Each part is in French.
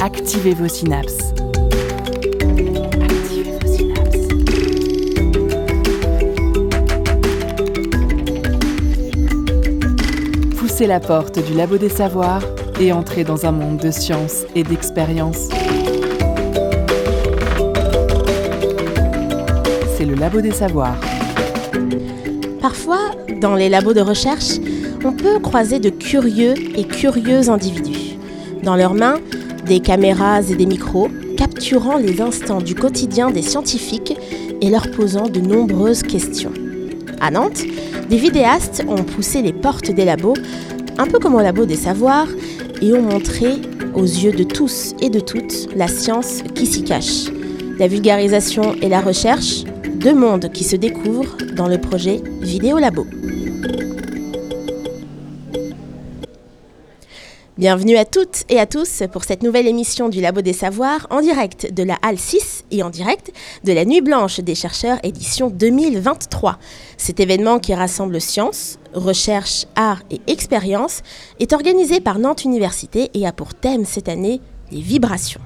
Activez vos synapses. Activez vos synapses. Poussez la porte du labo des savoirs et entrez dans un monde de science et d'expérience. Le labo des savoirs. Parfois, dans les labos de recherche, on peut croiser de curieux et curieux individus. Dans leurs mains, des caméras et des micros, capturant les instants du quotidien des scientifiques et leur posant de nombreuses questions. À Nantes, des vidéastes ont poussé les portes des labos, un peu comme au labo des savoirs, et ont montré aux yeux de tous et de toutes la science qui s'y cache. La vulgarisation et la recherche, deux mondes qui se découvrent dans le projet Vidéo Labo. Bienvenue à toutes et à tous pour cette nouvelle émission du Labo des Savoirs en direct de la Halle 6 et en direct de la Nuit Blanche des chercheurs édition 2023. Cet événement qui rassemble science, recherche, art et expérience est organisé par Nantes Université et a pour thème cette année les vibrations.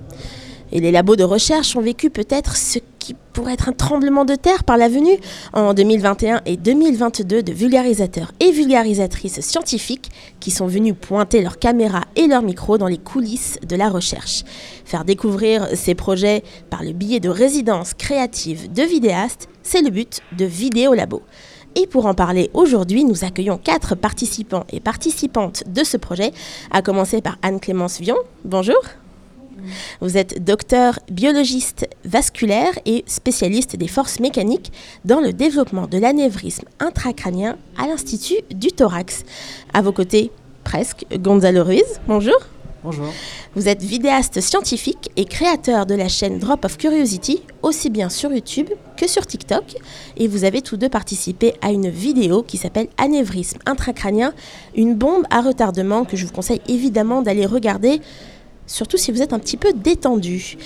Et les labos de recherche ont vécu peut-être ce qui pourrait être un tremblement de terre par la venue en 2021 et 2022 de vulgarisateurs et vulgarisatrices scientifiques qui sont venus pointer leurs caméras et leurs micros dans les coulisses de la recherche. Faire découvrir ces projets par le biais de résidences créatives de vidéastes, c'est le but de Vidéo Labo. Et pour en parler aujourd'hui, nous accueillons quatre participants et participantes de ce projet, à commencer par Anne-Clémence Vion. Bonjour. Vous êtes docteur biologiste vasculaire et spécialiste des forces mécaniques dans le développement de l'anévrisme intracrânien à l'Institut du thorax. À vos côtés, presque, Gonzalo Ruiz. Bonjour. Bonjour. Vous êtes vidéaste scientifique et créateur de la chaîne Drop of Curiosity, aussi bien sur YouTube que sur TikTok. Et vous avez tous deux participé à une vidéo qui s'appelle Anévrisme intracrânien, une bombe à retardement que je vous conseille évidemment d'aller regarder surtout si vous êtes un petit peu détendu.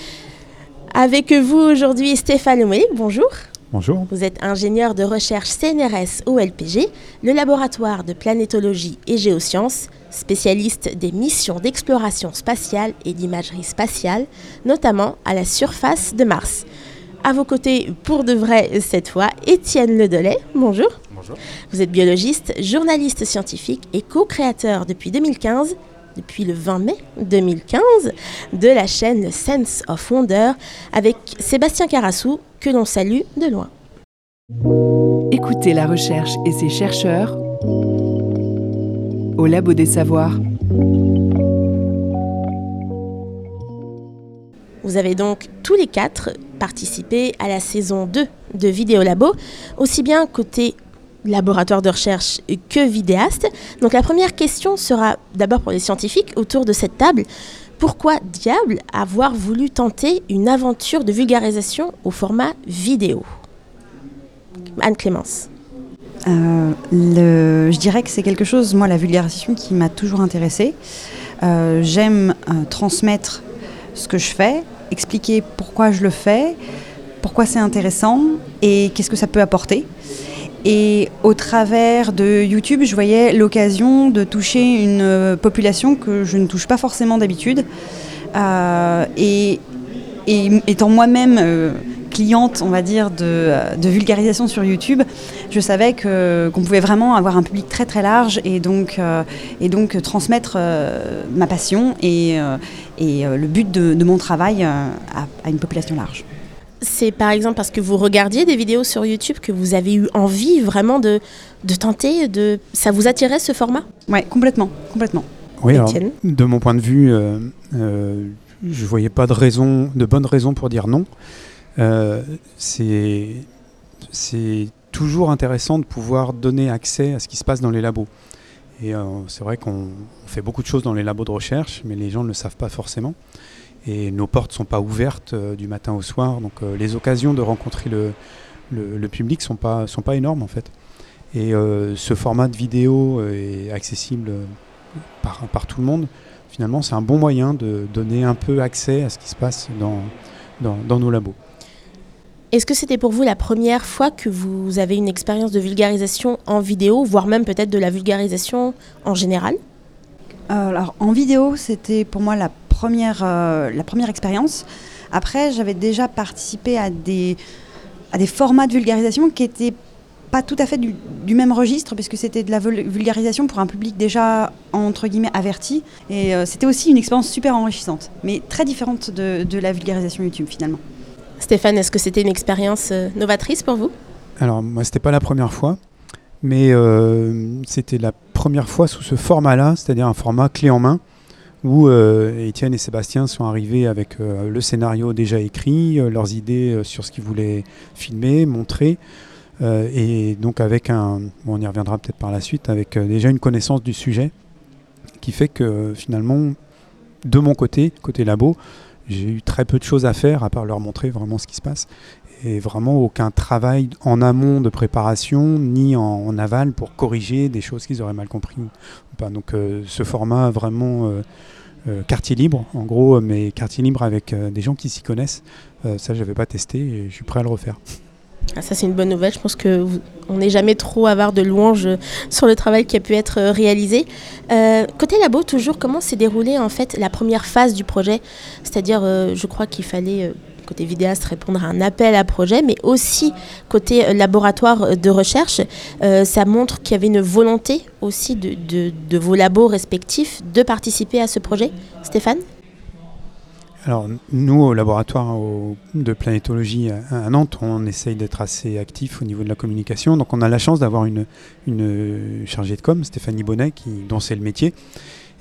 Avec vous aujourd'hui Stéphane Lemoué, bonjour. Bonjour. Vous êtes ingénieur de recherche CNRS au LPG, le laboratoire de planétologie et géosciences, spécialiste des missions d'exploration spatiale et d'imagerie spatiale, notamment à la surface de Mars. À vos côtés, pour de vrai cette fois, Étienne Ledelay, bonjour. Bonjour. Vous êtes biologiste, journaliste scientifique et co-créateur depuis 2015 depuis le 20 mai 2015 de la chaîne Sense of Wonder avec Sébastien Carassou que l'on salue de loin. Écoutez la recherche et ses chercheurs au Labo des Savoirs. Vous avez donc tous les quatre participé à la saison 2 de Vidéo Labo, aussi bien côté laboratoire de recherche que vidéaste. Donc la première question sera d'abord pour les scientifiques autour de cette table. Pourquoi diable avoir voulu tenter une aventure de vulgarisation au format vidéo? Anne-Clémence. Euh, je dirais que c'est quelque chose, moi, la vulgarisation qui m'a toujours intéressée. Euh, J'aime euh, transmettre ce que je fais, expliquer pourquoi je le fais, pourquoi c'est intéressant et qu'est-ce que ça peut apporter. Et au travers de YouTube, je voyais l'occasion de toucher une euh, population que je ne touche pas forcément d'habitude. Euh, et, étant moi-même euh, cliente, on va dire, de, vulgarisation sur YouTube, je savais que- qu'on pouvait vraiment avoir un public très très large et donc, et donc transmettre ma passion et, et le but de, mon travail à une population large. C'est par exemple parce que vous regardiez des vidéos sur YouTube que vous avez eu envie vraiment de, de tenter, de... ça vous attirait ce format? Ouais, complètement, complètement. Oui, alors, Étienne? de mon point de vue, euh, euh, je voyais pas de raison, de bonne raison pour dire non. Euh, c'est c'est toujours intéressant de pouvoir donner accès à ce qui se passe dans les labos. Et euh, c'est vrai qu'on on fait beaucoup de choses dans les labos de recherche, mais les gens ne le savent pas forcément. Et nos portes sont pas ouvertes euh, du matin au soir, donc euh, les occasions de rencontrer le, le, le public sont pas sont pas énormes en fait. Et euh, ce format de vidéo est accessible par, par tout le monde. Finalement, c'est un bon moyen de donner un peu accès à ce qui se passe dans, dans, dans nos labos. Est-ce que c'était pour vous la première fois que vous avez une expérience de vulgarisation en vidéo, voire même peut-être de la vulgarisation en général? Alors, en vidéo, c'était pour moi la première, euh, la première expérience. Après, j'avais déjà participé à des, à des formats de vulgarisation qui étaient pas tout à fait du, du même registre, puisque c'était de la vul- vulgarisation pour un public déjà, entre guillemets, averti. Et euh, c'était aussi une expérience super enrichissante, mais très différente de, de la vulgarisation YouTube, finalement. Stéphane, est-ce que c'était une expérience euh, novatrice pour vous? Alors, moi, c'était pas la première fois, mais euh, c'était la première fois sous ce format-là, c'est-à-dire un format clé en main, où euh, Étienne et Sébastien sont arrivés avec euh, le scénario déjà écrit, euh, leurs idées sur ce qu'ils voulaient filmer, montrer, et donc avec un, on y reviendra peut-être par la suite, avec déjà une connaissance du sujet, qui fait que finalement, de mon côté, côté labo, j'ai eu très peu de choses à faire à part leur montrer vraiment ce qui se passe et vraiment aucun travail en amont de préparation ni en, aval pour corriger des choses qu'ils auraient mal compris. Donc euh, ce format vraiment euh, euh, quartier libre, en gros, mais quartier libre avec des gens qui s'y connaissent, ça j'avais pas testé et je suis prêt à le refaire. Ah, Ça, c'est une bonne nouvelle. Je pense que vous- on n'est jamais trop avare de louanges sur le travail qui a pu être réalisé. Côté labo, toujours, comment s'est déroulée en fait la première phase du projet? C'est-à-dire, je crois qu'il fallait côté vidéaste répondre à un appel à projet, mais aussi côté euh, laboratoire euh, de recherche, euh, ça montre qu'il y avait une volonté aussi de, vos labos respectifs de participer à ce projet. Stéphane? Alors nous au laboratoire de planétologie à, Nantes, on essaye d'être assez actif au niveau de la communication. Donc on a la chance d'avoir une, une chargée de com, Stéphanie Bonnet, qui, dont c'est le métier,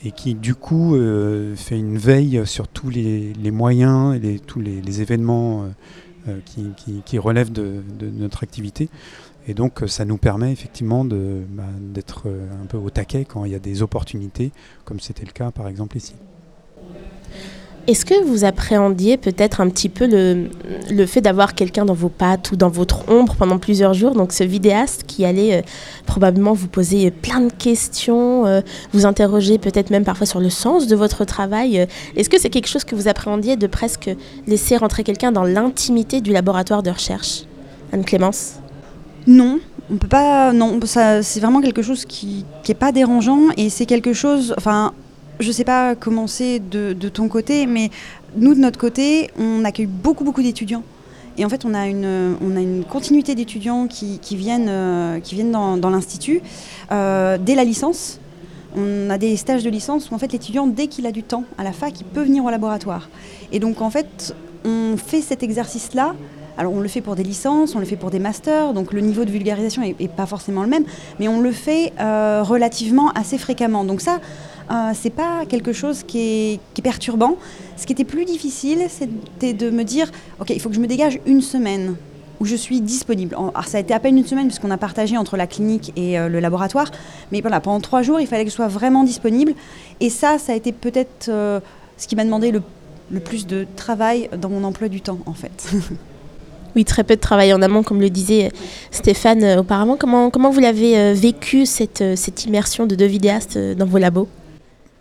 et qui du coup euh, fait une veille sur tous les, moyens et tous les, événements euh, euh, qui, relèvent de, notre activité. Et donc ça nous permet effectivement bah, d'être un peu au taquet quand il y a des opportunités, comme c'était le cas par exemple ici. Est-ce que vous appréhendiez peut-être un petit peu le, le fait d'avoir quelqu'un dans vos pattes ou dans votre ombre pendant plusieurs jours, donc ce vidéaste qui allait euh, probablement vous poser plein de questions, euh, vous interroger peut-être même parfois sur le sens de votre travail. euh, Est-ce que c'est quelque chose que vous appréhendiez de presque laisser rentrer quelqu'un dans l'intimité du laboratoire de recherche? Anne-Clémence? Non, on peut pas. Non, c'est vraiment quelque chose qui n'est pas dérangeant et c'est quelque chose. Enfin, je sais pas comment c'est de, ton côté, mais nous de notre côté, on accueille beaucoup beaucoup d'étudiants. Et en fait, on a une, on a une continuité d'étudiants qui, qui viennent, euh, qui viennent dans, l'institut euh, dès la licence. On a des stages de licence où en fait l'étudiant, dès qu'il a du temps à la fac, il peut venir au laboratoire. Et donc en fait, on fait cet exercice-là alors on le fait pour des licences, on le fait pour des masters, donc le niveau de vulgarisation est, est pas forcément le même, mais on le fait euh, relativement assez fréquemment. Donc ça, euh, c'est pas quelque chose qui est, perturbant. Ce qui était plus difficile, c'était de me dire, ok, il faut que je me dégage une semaine où je suis disponible. Alors ça a été à peine une semaine puisqu'on a partagé entre la clinique et euh, le laboratoire, mais voilà, pendant trois jours, il fallait que je sois vraiment disponible. Et ça, ça a été peut-être euh, ce qui m'a demandé le, plus de travail dans mon emploi du temps, en fait. Oui, très peu de travail en amont, comme le disait Stéphane euh, auparavant. Comment, vous l'avez vécu, cette, cette immersion de deux vidéastes dans vos labos?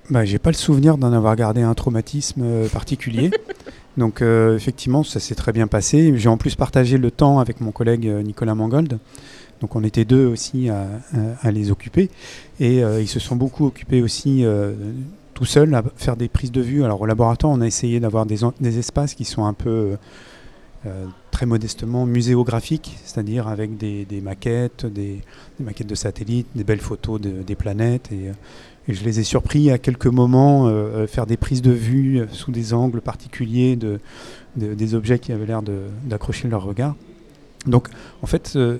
Bah, j'ai pas le souvenir d'en avoir gardé un traumatisme euh, particulier. Donc euh, effectivement, ça s'est très bien passé. J'ai en plus partagé le temps avec mon collègue euh, Nicolas Mangold. Donc on était deux aussi à, à- à les occuper. Et euh, ils se sont beaucoup occupés aussi tout seuls à faire des prises de vue. Alors au laboratoire, on a essayé d'avoir des, espaces qui sont un peu euh, très modestement muséographiques, c'est-à-dire avec des, des maquettes, des, des maquettes de satellites, des belles photos de- des planètes. Et, et je les ai surpris à quelques moments euh, euh, faire des prises de vue sous des angles particuliers de, de- des objets qui avaient l'air d'accrocher leur regard. Donc en fait, euh,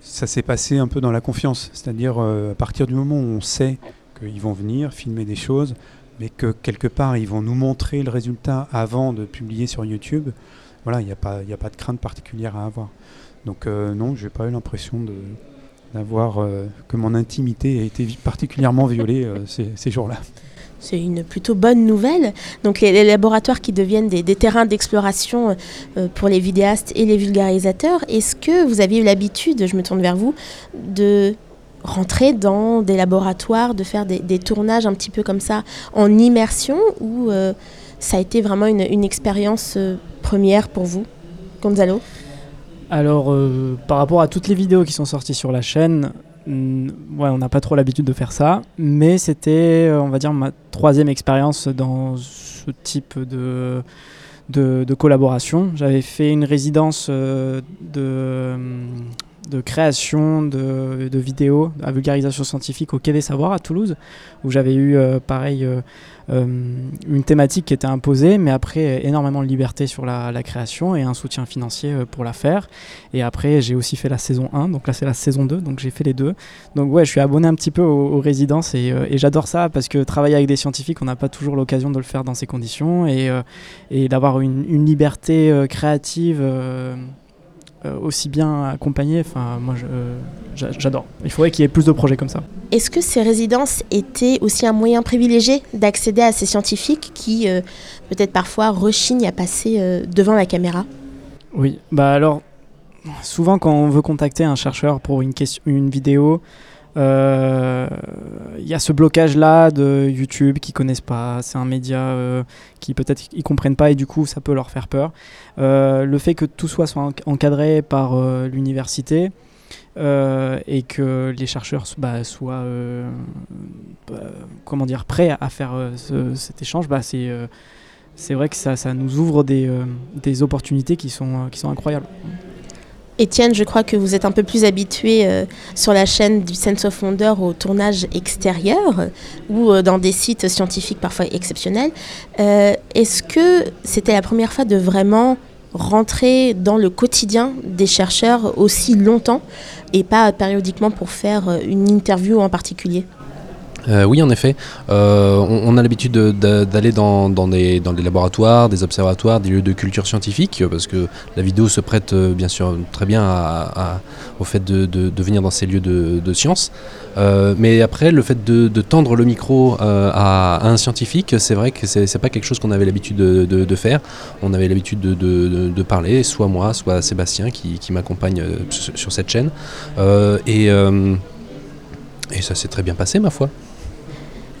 ça s'est passé un peu dans la confiance, c'est-à-dire à partir du moment où on sait qu'ils vont venir filmer des choses, mais que quelque part ils vont nous montrer le résultat avant de publier sur YouTube, voilà, il n'y a, a pas de crainte particulière à avoir. Donc non, j'ai pas eu l'impression de d'avoir euh, que mon intimité a été particulièrement violée euh, ces, jours-là. C'est une plutôt bonne nouvelle. Donc les, laboratoires qui deviennent des, terrains d'exploration euh, pour les vidéastes et les vulgarisateurs, est-ce que vous aviez eu l'habitude, je me tourne vers vous, de rentrer dans des laboratoires, de faire des, tournages un petit peu comme ça en immersion ou ça a été vraiment une, expérience première pour vous? Gonzalo? Alors, euh, par rapport à toutes les vidéos qui sont sorties sur la chaîne, mm, on n'a pas trop l'habitude de faire ça, mais c'était, euh, on va dire, ma troisième expérience dans ce type de, collaboration. J'avais fait une résidence euh, de, de création de, de vidéos à vulgarisation scientifique au Quai des Savoirs à Toulouse, où j'avais eu, pareil, une thématique qui était imposée, mais après énormément de liberté sur la, création et un soutien financier euh, pour la faire. Et après, j'ai aussi fait la saison 1, donc là c'est la saison 2, donc j'ai fait les deux. Donc ouais, je suis abonné un petit peu aux, résidences et, euh, et j'adore ça parce que travailler avec des scientifiques, on n'a pas toujours l'occasion de le faire dans ces conditions et, euh, d'avoir une, liberté euh, créative. Euh, aussi bien accompagnée, enfin moi euh, j'a- j'adore. Il faudrait qu'il y ait plus de projets comme ça. Est-ce que ces résidences étaient aussi un moyen privilégié d'accéder à ces scientifiques qui, euh, peut-être parfois, rechignent à passer euh, devant la caméra? Oui, bah alors, souvent quand on veut contacter un chercheur pour une, question, une vidéo, il y a ce blocage-là de YouTube qui connaissent pas, c'est un média euh, qui peut-être ils comprennent pas et du coup ça peut leur faire peur. Euh, le fait que tout soit, soit enc- encadré par euh, l'université euh, et que les chercheurs bah, soient euh, bah, comment dire, prêts à faire euh, ce- cet échange, bah, c'est euh, c'est vrai que ça, ça nous ouvre des, euh, des opportunités qui sont, euh, qui sont incroyables. Étienne, je crois que vous êtes un peu plus habitué euh, sur la chaîne du Sense of Wonder au tournage extérieur ou euh, dans des sites scientifiques parfois exceptionnels. Euh, Est-ce que c'était la première fois de vraiment rentrer dans le quotidien des chercheurs aussi longtemps et pas périodiquement pour faire une interview en particulier? Euh, oui, en effet. Euh, on, a l'habitude de- de- d'aller dans, des, laboratoires, des observatoires, des lieux de culture scientifique, parce que la vidéo se prête euh, bien sûr très bien au fait de, venir dans ces lieux de, science. Mais après, le fait de, tendre le micro à, un scientifique, c'est vrai que c'est pas quelque chose qu'on avait l'habitude de, faire. On avait l'habitude de, parler, soit moi, soit Sébastien qui, m'accompagne sur, cette chaîne. Et ça s'est très bien passé, ma foi.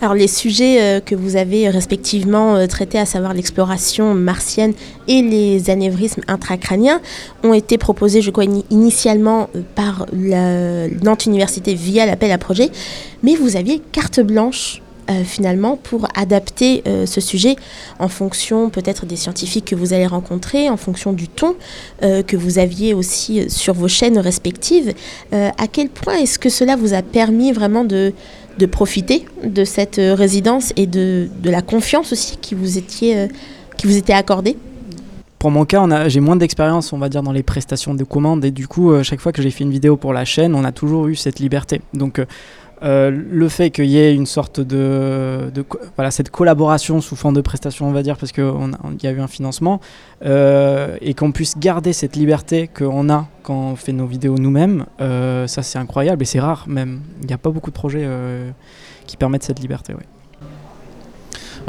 Alors les sujets euh, que vous avez respectivement euh, traités, à savoir l'exploration martienne et les anévrismes intracrâniens, ont été proposés, je crois, ini- initialement euh, par la Nantes Université via l'appel à projet, mais vous aviez carte blanche. euh, finalement pour adapter euh, ce sujet en fonction peut-être des scientifiques que vous allez rencontrer, en fonction du ton euh, que vous aviez aussi euh, sur vos chaînes respectives. Euh, à quel point est-ce que cela vous a permis vraiment de, de profiter de cette euh, résidence et de, de la confiance aussi qui vous, étiez, euh, qui vous était accordée? Pour mon cas, j'ai moins d'expérience, on va dire, dans les prestations de commandes. Et du coup, euh, chaque fois que j'ai fait une vidéo pour la chaîne, on a toujours eu cette liberté. Donc, euh, le fait qu'il y ait une sorte de, voilà cette collaboration sous forme de prestation on va dire parce qu'il y a eu un financement euh, et qu'on puisse garder cette liberté qu'on a quand on fait nos vidéos nous-mêmes euh, ça c'est incroyable et c'est rare même il n'y a pas beaucoup de projets qui permettent cette liberté ouais.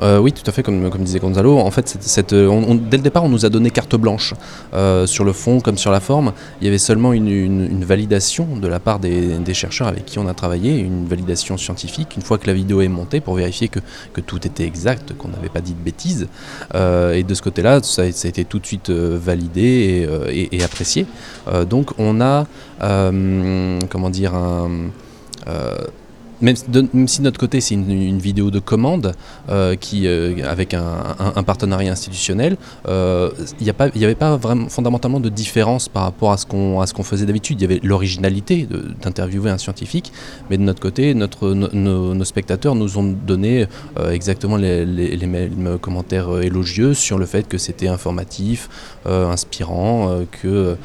Euh, oui, tout à fait, comme, disait Gonzalo. En fait, euh, dès le départ, on nous a donné carte blanche euh, sur le fond comme sur la forme. Il y avait seulement une, validation de la part des, chercheurs avec qui on a travaillé, une validation scientifique, une fois que la vidéo est montée pour vérifier que, tout était exact, qu'on n'avait pas dit de bêtises. Et de ce côté-là, ça, a- été tout de suite validé et, et- apprécié. Donc, on a, comment dire, un. Même, si de- notre côté c'est une, vidéo de commande euh, qui, euh, avec un, partenariat institutionnel, euh, il n'y avait pas vraiment fondamentalement de différence par rapport à ce qu'on faisait d'habitude. Il y avait l'originalité d'interviewer un scientifique, mais de notre côté, nos, spectateurs nous ont donné exactement les, mêmes commentaires élogieux sur le fait que c'était informatif, inspirant, que.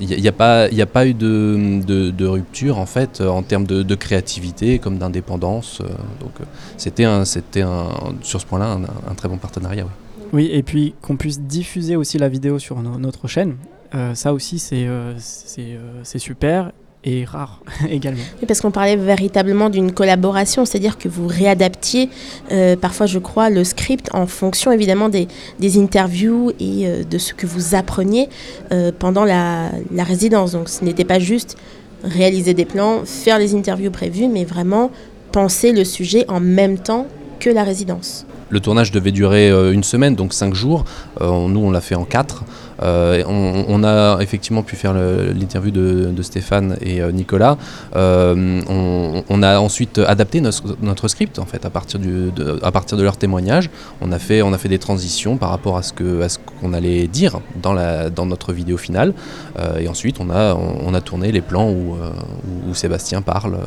Il n'y a, y a pas eu de, de- rupture en fait euh, en termes de, créativité comme d'indépendance. euh, donc euh, c'était un, un, sur ce point-là un, très bon partenariat. oui. Oui, et puis qu'on puisse diffuser aussi la vidéo sur no- notre chaîne, euh, ça aussi c'est euh, euh, super et rare également. Oui, Parce qu'on parlait véritablement d'une collaboration, c'est-à-dire que vous réadaptiez euh, parfois, je crois, le script en fonction évidemment des, des interviews et euh, de ce que vous appreniez euh, pendant la, la résidence. Donc ce n'était pas juste réaliser des plans, faire les interviews prévues, mais vraiment penser le sujet en même temps que la résidence. Le tournage devait durer une semaine, donc cinq jours. Euh, nous, on l'a fait en quatre. Euh, on, a effectivement pu faire l'interview de, Stéphane et euh, Nicolas. On, a ensuite adapté notre, script en fait à partir, de, à partir de leurs témoignages. On a fait, on a fait des transitions par rapport à ce qu'on allait dire dans, la, dans notre vidéo finale. Et ensuite, on a, on, a tourné les plans où, où, Sébastien parle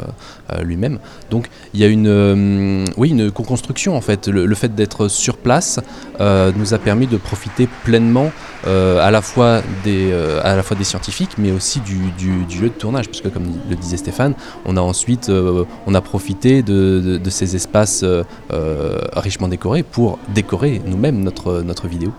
lui-même. Donc, il y a une, oui, une co-construction en fait. Le, le fait d'être sur place nous a permis de profiter pleinement euh, à, la fois des, euh, à la fois des scientifiques, mais aussi du, du, lieu de tournage, puisque comme le disait Stéphane, on a ensuite euh, on a profité de, de, ces espaces richement décorés pour décorer nous-mêmes notre, notre vidéo.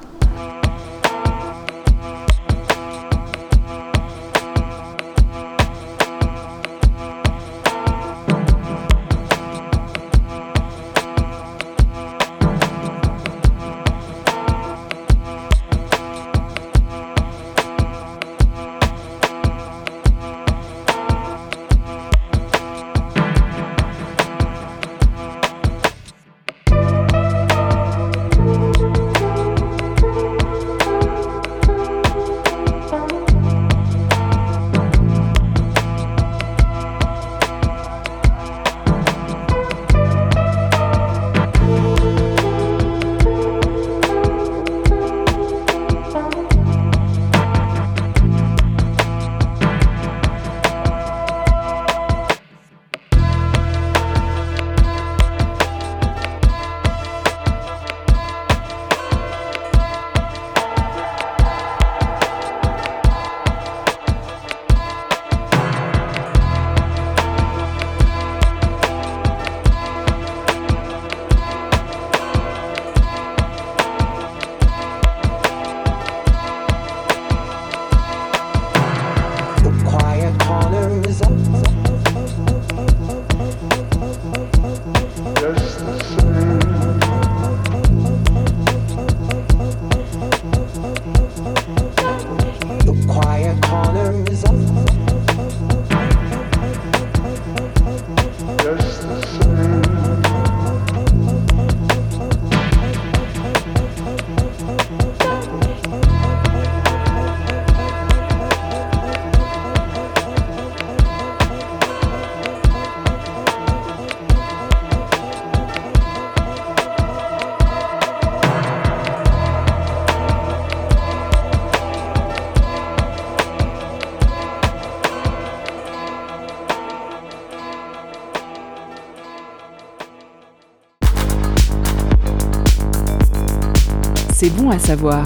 C'est bon à savoir.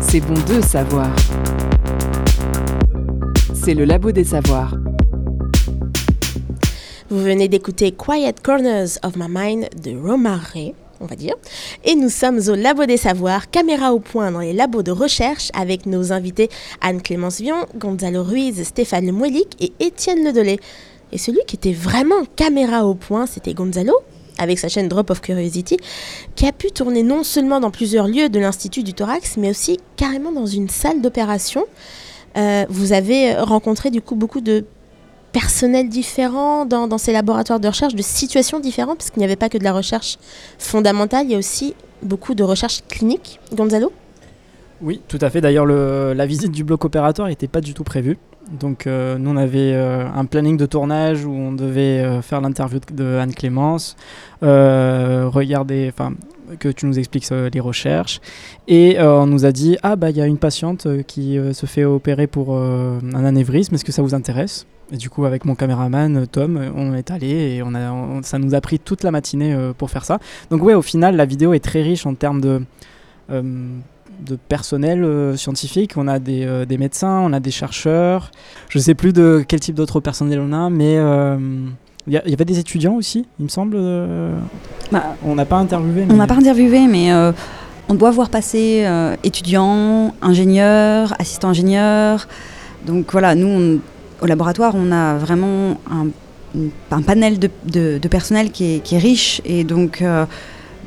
C'est bon de savoir. C'est le labo des savoirs. Vous venez d'écouter Quiet Corners of My Mind de Romare, on va dire. Et nous sommes au Labo des Savoirs, caméra au point dans les labos de recherche avec nos invités Anne-Clémence Vion, Gonzalo Ruiz, Stéphane Lemouelic et Étienne Ledelay. Et celui qui était vraiment caméra au point, c'était Gonzalo, avec sa chaîne Drop of Curiosity, qui a pu tourner non seulement dans plusieurs lieux de l'Institut du Thorax, mais aussi carrément dans une salle d'opération. Euh, vous avez rencontré du coup beaucoup de personnels différents dans, dans ces laboratoires de recherche, de situations différentes, parce qu'il n'y avait pas que de la recherche fondamentale, il y a aussi beaucoup de recherche clinique. Gonzalo? Oui, tout à fait. D'ailleurs, le- la visite du bloc opératoire n'était pas du tout prévue. Donc, euh, nous, on avait euh, un planning de tournage où on devait euh, faire l'interview de, Anne-Clémence, euh, regarder, enfin, que tu nous expliques les recherches. Et on nous a dit Ah, bah, il y a une patiente qui se fait opérer pour un anévrisme, est-ce que ça vous intéresse? Et du coup, avec mon caméraman Tom, on est allé et on a, ça nous a pris toute la matinée pour faire ça. Donc, ouais, au final, la vidéo est très riche en termes de. De personnel euh, scientifique, on a des, euh, des médecins, on a des chercheurs, je sais plus de quel type d'autres personnel on a, mais euh, il y, y avait des étudiants aussi, il me semble. Bah, on n'a pas interviewé. On n'a pas interviewé, mais on doit voir passer étudiants, ingénieurs, assistants ingénieurs. Donc voilà, nous, on- au laboratoire, on a vraiment un, un panel de, de- de personnel qui est, qui est riche et donc,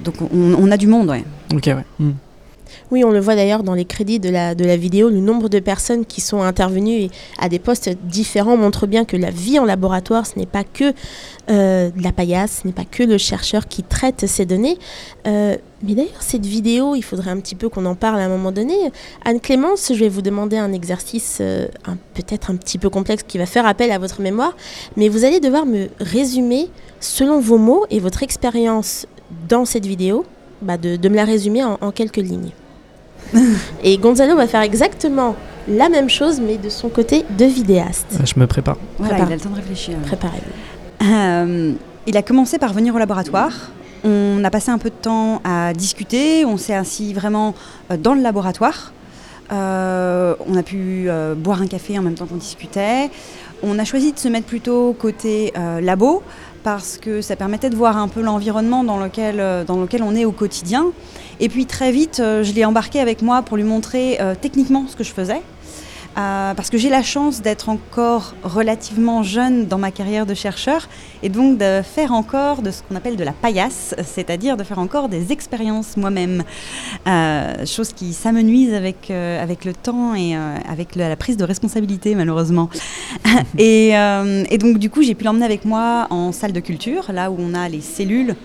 donc on, on a du monde. Ouais. Ok, ouais. Hmm. Oui, on le voit d'ailleurs dans les crédits de la, de la vidéo, le nombre de personnes qui sont intervenues à des postes différents montre bien que la vie en laboratoire, ce n'est pas que euh, la paillasse, ce n'est pas que le chercheur qui traite ces données. Euh, mais d'ailleurs, cette vidéo, il faudrait un petit peu qu'on en parle à un moment donné. Anne-Clémence, je vais vous demander un exercice euh, peut-être un petit peu complexe qui va faire appel à votre mémoire, mais vous allez devoir me résumer, selon vos mots et votre expérience dans cette vidéo, bah, de, me la résumer en quelques lignes. Et Gonzalo va faire exactement la même chose, mais de son côté de vidéaste. Euh, Je me prépare. Voilà, Prépare. il a le temps de réfléchir. Préparez-vous. Euh, il a commencé par venir au laboratoire. On a passé un peu de temps à discuter. On s'est assis vraiment euh, dans le laboratoire. Euh, on a pu euh, boire un café en même temps qu'on discutait. On a choisi de se mettre plutôt côté euh, labo parce que ça permettait de voir un peu l'environnement dans lequel, dans lequel on est au quotidien. Et puis très vite, je l'ai embarqué avec moi pour lui montrer techniquement ce que je faisais. Euh, parce que j'ai la chance d'être encore relativement jeune dans ma carrière de chercheur et donc de faire encore de ce qu'on appelle de la paillasse, c'est-à-dire de faire encore des expériences moi-même. Euh, chose qui s'amenuise avec, euh, avec le temps et avec la, la prise de responsabilité malheureusement. et, et donc du coup j'ai pu l'emmener avec moi en salle de culture, là où on a les cellules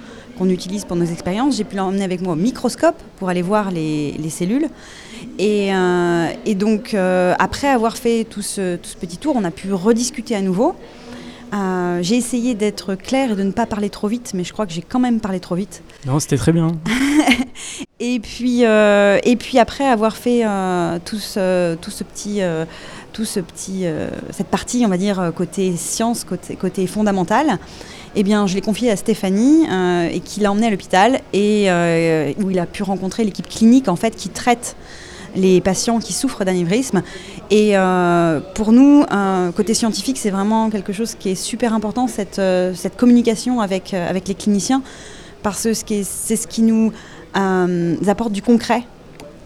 qu'on utilise pour nos expériences. J'ai pu l'emmener avec moi au microscope pour aller voir les, les cellules. Et, euh, et donc, euh, après avoir fait tout ce, tout ce petit tour, on a pu rediscuter à nouveau. Euh, j'ai essayé d'être claire et de ne pas parler trop vite, mais je crois que j'ai quand même parlé trop vite. Non, c'était très bien. Et puis, et puis après avoir fait tout, ce, tout ce petit, tout ce petit, euh, cette partie, on va dire côté science, côté, côté fondamental, eh bien, je l'ai confié à Stéphanie euh, et qui l'a emmené à l'hôpital et euh, où il a pu rencontrer l'équipe clinique en fait qui traite les patients qui souffrent d'anévrisme. Et euh, pour nous, côté scientifique, c'est vraiment quelque chose qui est super important, cette, cette communication avec, avec les cliniciens, parce que c'est ce qui nous apporte du concret.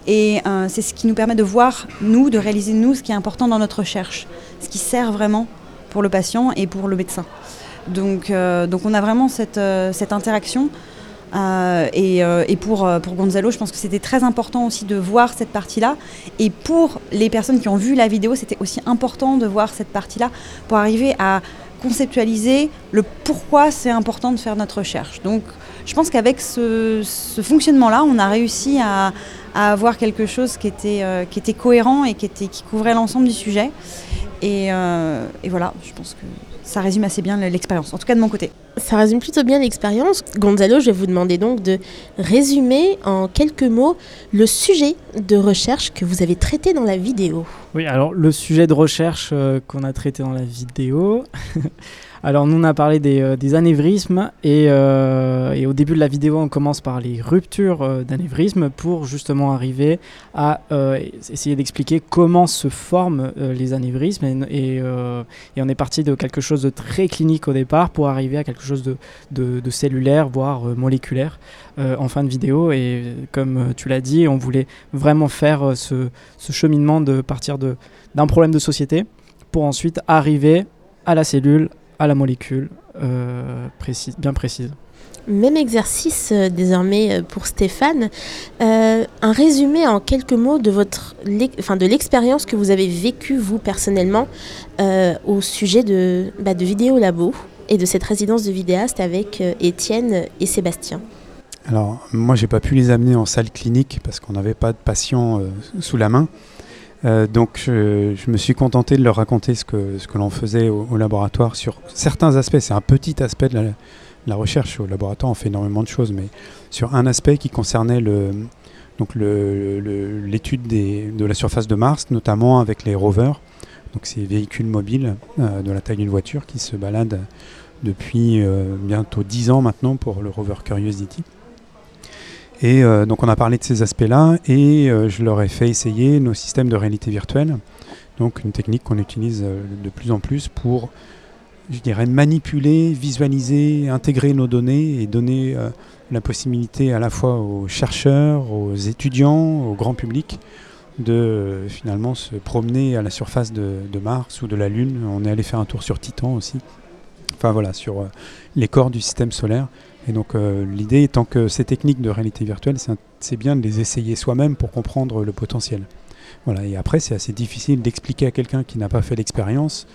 Et c'est ce qui nous permet de voir, nous, de réaliser, nous, ce qui est important dans notre recherche, ce qui sert vraiment pour le patient et pour le médecin. Donc, euh, donc on a vraiment cette, euh, cette interaction. Euh, et, et pour, pour Gonzalo, je pense que c'était très important aussi de voir cette partie-là. Et pour les personnes qui ont vu la vidéo, c'était aussi important de voir cette partie-là pour arriver à conceptualiser le pourquoi c'est important de faire notre recherche. Donc je pense qu'avec ce, ce fonctionnement-là, on a réussi à, à avoir quelque chose qui était, qui était cohérent et qui, était, qui couvrait l'ensemble du sujet. Et, euh, et voilà, je pense que ça résume assez bien l'expérience, en tout cas de mon côté. Ça résume plutôt bien l'expérience. Gonzalo, je vais vous demander donc de résumer en quelques mots le sujet de recherche que vous avez traité dans la vidéo. Oui, alors le sujet de recherche euh, qu'on a traité dans la vidéo. alors nous on a parlé des, euh, anévrismes et, euh, et au début de la vidéo on commence par les ruptures euh, d'anévrisme pour justement arriver à essayer d'expliquer comment se forment les anévrismes et, on est parti de quelque chose de très clinique au départ pour arriver à quelque chose de, cellulaire voire moléculaire en fin de vidéo. Et comme tu l'as dit on voulait vraiment faire ce, cheminement de partir d'un problème de société pour ensuite arriver à la cellule, à la molécule euh, précise, bien précise. Même exercice euh, désormais euh, pour Stéphane. Euh, un résumé en quelques mots de votre, enfin de l'expérience que vous avez vécue vous personnellement euh, au sujet de, bah, de Vidéo Labo et de cette résidence de vidéaste avec euh, Étienne et Sébastien. Alors, moi, j'ai pas pu les amener en salle clinique parce qu'on n'avait pas de patients euh, sous la main. Euh, donc, je, je me suis contenté de leur raconter ce que, ce que l'on faisait au, laboratoire sur certains aspects. C'est un petit aspect de la, recherche. Au laboratoire, on fait énormément de choses, mais sur un aspect qui concernait le, donc l'étude de la surface de Mars, notamment avec les rovers, donc ces véhicules mobiles euh, de la taille d'une voiture qui se baladent depuis euh, bientôt 10 ans maintenant pour le rover Curiosity. Et euh, donc on a parlé de ces aspects-là et euh, je leur ai fait essayer nos systèmes de réalité virtuelle, donc une technique qu'on utilise euh, de plus en plus pour, je dirais, manipuler, visualiser, intégrer nos données et donner la possibilité à la fois aux chercheurs, aux étudiants, au grand public de finalement se promener à la surface de, de Mars ou de la Lune. On est allé faire un tour sur Titan aussi. enfin voilà, sur les corps du système solaire. Et donc euh, l'idée étant que ces techniques de réalité virtuelle, c'est bien de les essayer soi-même pour comprendre le potentiel. Voilà, et après c'est assez difficile d'expliquer à quelqu'un qui n'a pas fait l'expérience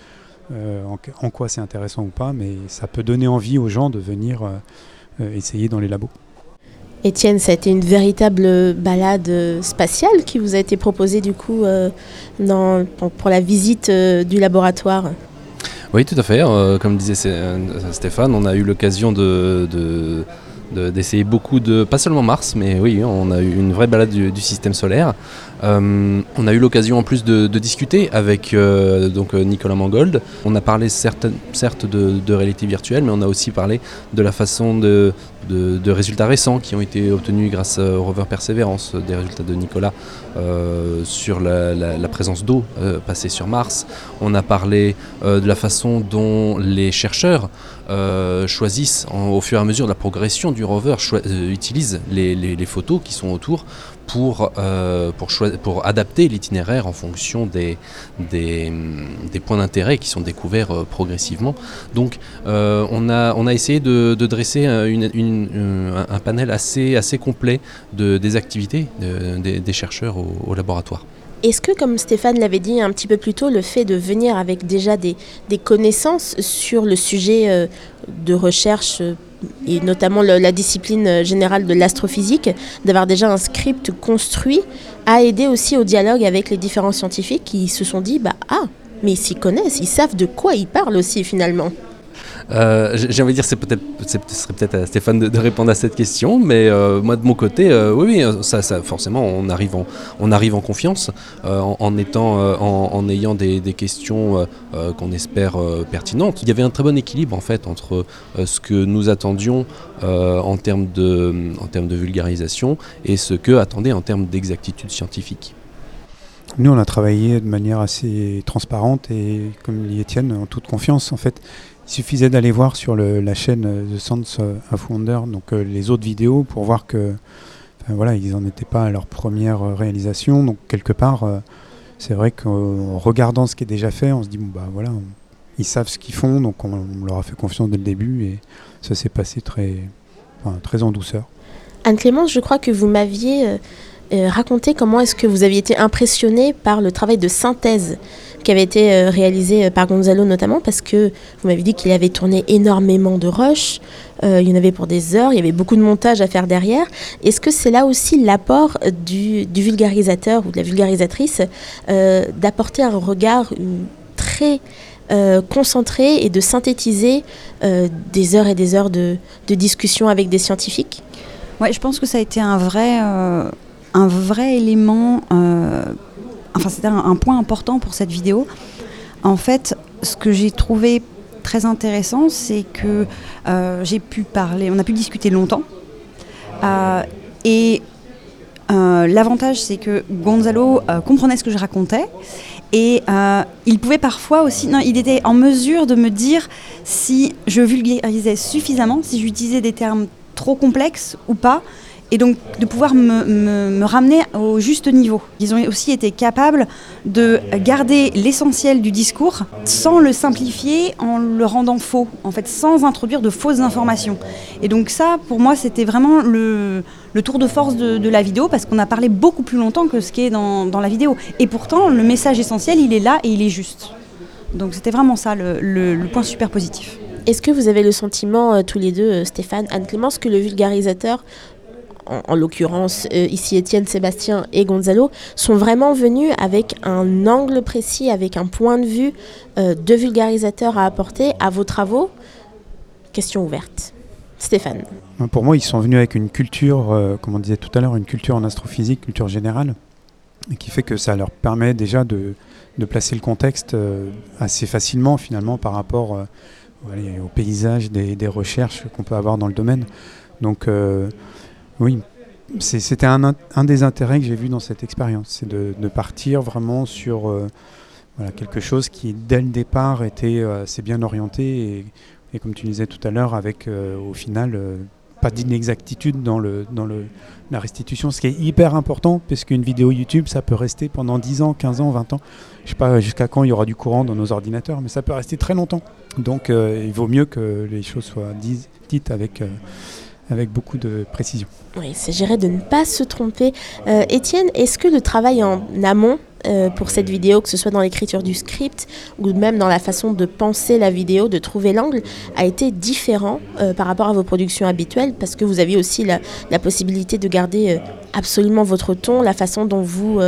euh, en, quoi c'est intéressant ou pas, mais ça peut donner envie aux gens de venir euh, essayer dans les labos. Étienne, ça a été une véritable balade spatiale qui vous a été proposée du coup pour, la visite du laboratoire? Oui, tout à fait. Euh, comme disait euh, Stéphane, on a eu l'occasion de, de- de- d'essayer beaucoup de, pas seulement Mars, mais oui, on a eu une vraie balade du, système solaire. Euh, on a eu l'occasion en plus de, discuter avec donc Nicolas Mangold. On a parlé certes, certes de, de réalité virtuelle, mais on a aussi parlé de la façon de, de- résultats récents qui ont été obtenus grâce au rover Perseverance, des résultats de Nicolas euh, sur la, présence d'eau euh, passée sur Mars. On a parlé euh, de la façon dont les chercheurs euh, choisissent, en- au fur et à mesure de la progression du rover, euh, utilisent les, photos qui sont autour pour, euh, pour, pour adapter l'itinéraire en fonction des, des, points d'intérêt qui sont découverts euh, progressivement. Donc euh, on, a, on a essayé de, dresser euh, une- un, panel assez, assez complet de, des activités de- des, chercheurs au- laboratoire. Est-ce que, comme Stéphane l'avait dit un petit peu plus tôt, le fait de venir avec déjà des, des connaissances sur le sujet euh, de recherche euh, et notamment la discipline générale de l'astrophysique, d'avoir déjà un script construit, a aidé aussi au dialogue avec les différents scientifiques qui se sont dit bah ah mais ils s'y connaissent, ils savent de quoi ils parlent aussi finalement. Euh, j'ai envie de dire, c'est peut-être, ce serait peut-être à Stéphane de, répondre à cette question, mais euh, moi de mon côté, euh, oui, oui, ça, forcément, on arrive en, on arrive en confiance, en, étant, en, ayant des, des questions qu'on espère pertinentes. Il y avait un très bon équilibre en fait entre ce que nous attendions en termes de, en termes de vulgarisation et ce que attendait en termes d'exactitude scientifique. Nous, on a travaillé de manière assez transparente et, comme dit Étienne, en toute confiance. En fait, il suffisait d'aller voir sur la chaîne euh, The Sense of Wonder, donc euh, les autres vidéos, pour voir que, voilà, ils n'en étaient pas à leur première euh, réalisation. Donc quelque part, c'est vrai qu'en regardant ce qui est déjà fait, on se dit bon bah voilà, on- ils savent ce qu'ils font, donc on, leur a fait confiance dès le début et ça s'est passé très, très en douceur. Anne-Clémence, je crois que vous m'aviez raconté comment est-ce que vous aviez été impressionnée par le travail de synthèse qui avait été euh, réalisé euh, par Gonzalo notamment parce que vous m'avez dit qu'il avait tourné énormément de rushs, euh, il y en avait pour des heures, il y avait beaucoup de montage à faire derrière. Est-ce que c'est là aussi l'apport du, vulgarisateur ou de la vulgarisatrice d'apporter un regard très concentré et de synthétiser des heures et des heures de, de discussion avec des scientifiques? Ouais, je pense que ça a été un vrai, un vrai élément. Enfin, c'était un, point important pour cette vidéo. En fait, ce que j'ai trouvé très intéressant, c'est que euh, j'ai pu parler, on a pu discuter longtemps. Euh, et euh, l'avantage, c'est que Gonzalo comprenait ce que je racontais. Et il pouvait parfois aussi, non, il était en mesure de me dire si je vulgarisais suffisamment, si j'utilisais des termes trop complexes ou pas, et donc de pouvoir me, me- me ramener au juste niveau. Ils ont aussi été capables de garder l'essentiel du discours sans le simplifier en le rendant faux, en fait, sans introduire de fausses informations. Et donc ça, pour moi, c'était vraiment le, tour de force de, la vidéo, parce qu'on a parlé beaucoup plus longtemps que ce qui est dans, la vidéo. Et pourtant, le message essentiel, il est là et il est juste. Donc c'était vraiment ça le point super positif. Est-ce que vous avez le sentiment, euh, tous les deux, euh, Stéphane, Anne-Clémence, que le vulgarisateur, en, en l'occurrence euh, ici Étienne, Sébastien et Gonzalo, sont vraiment venus avec un angle précis, avec un point de vue euh, de vulgarisateur à apporter à vos travaux Question ouverte. Stéphane. Pour moi, ils sont venus avec une culture, euh, comme on disait tout à l'heure, une culture en astrophysique, culture générale, qui fait que ça leur permet déjà de, placer le contexte euh, assez facilement finalement par rapport euh, au paysage des, recherches qu'on peut avoir dans le domaine. Donc euh, oui, c'était un, un des intérêts que j'ai vu dans cette expérience, c'est de, partir vraiment sur euh, quelque chose qui dès le départ était euh, assez bien orienté et, comme tu disais tout à l'heure, avec euh, au final pas d'inexactitude dans, le, dans le, la restitution, ce qui est hyper important, parce qu'une vidéo YouTube, ça peut rester pendant 10 ans, 15 ans, 20 ans. Je sais pas jusqu'à quand il y aura du courant dans nos ordinateurs, mais ça peut rester très longtemps. Donc il vaut mieux que les choses soient dites avec, avec beaucoup de précision. Oui, il s'agirait de ne pas se tromper. Euh, Étienne, est-ce que le travail en amont euh, pour cette vidéo, que ce soit dans l'écriture du script ou même dans la façon de penser la vidéo, de trouver l'angle, a été différent euh, par rapport à vos productions habituelles? Parce que vous aviez aussi la, possibilité de garder absolument votre ton, la façon dont vous,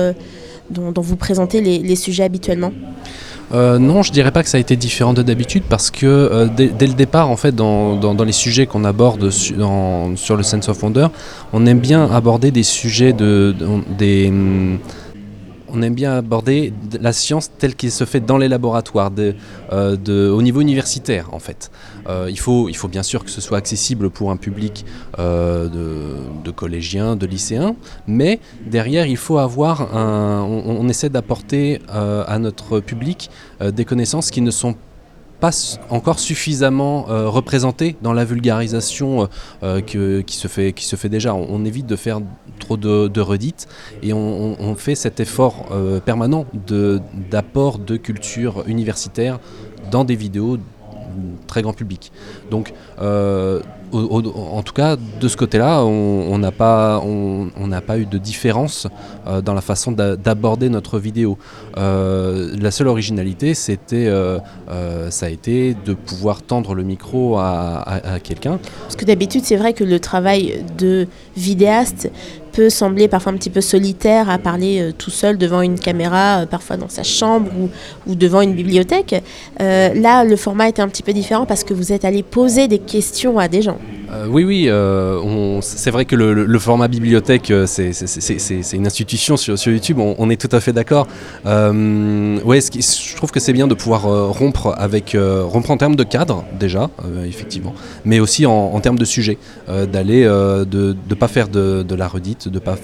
dont, vous présentez les sujets habituellement. Euh, non, je dirais pas que ça a été différent de d'habitude parce que euh, dès, le départ, en fait, dans, les sujets qu'on aborde sur le Sense of Wonder, on aime bien aborder des sujets de, de- des, hum, on aime bien aborder de la science telle qu'elle se fait dans les laboratoires, euh, au niveau universitaire en fait. Euh, il, faut, il faut bien sûr que ce soit accessible pour un public euh, de, collégiens, de lycéens, mais derrière il faut avoir un... On, essaie d'apporter à notre public des connaissances qui ne sont pas s- encore suffisamment euh, représentées dans la vulgarisation euh, euh, qui, se fait, déjà. On, évite de faire trop de, redites et on, fait cet effort permanent d'apport de, culture universitaire dans des vidéos très grand public. Donc, euh, en tout cas, de ce côté-là, on n'a pas, on, on pas eu de différence euh, dans la façon d'a- d'aborder notre vidéo. Euh, la seule originalité, c'était, ça a été de pouvoir tendre le micro à quelqu'un. Parce que d'habitude, c'est vrai que le travail de vidéaste peut sembler parfois un petit peu solitaire à parler euh, tout seul devant une caméra, euh, parfois dans sa chambre ou, devant une bibliothèque. Euh, là, le format était un petit peu différent parce que vous êtes allé poser des questions à des gens. Oui, oui, c'est vrai que le, format bibliothèque, c'est- une institution sur, sur YouTube, on, est tout à fait d'accord. Ouais, je trouve que c'est bien de pouvoir rompre avec, rompre en termes de cadre déjà, effectivement, mais aussi en, termes de sujet, d'aller, de ne pas faire de la redite, de pas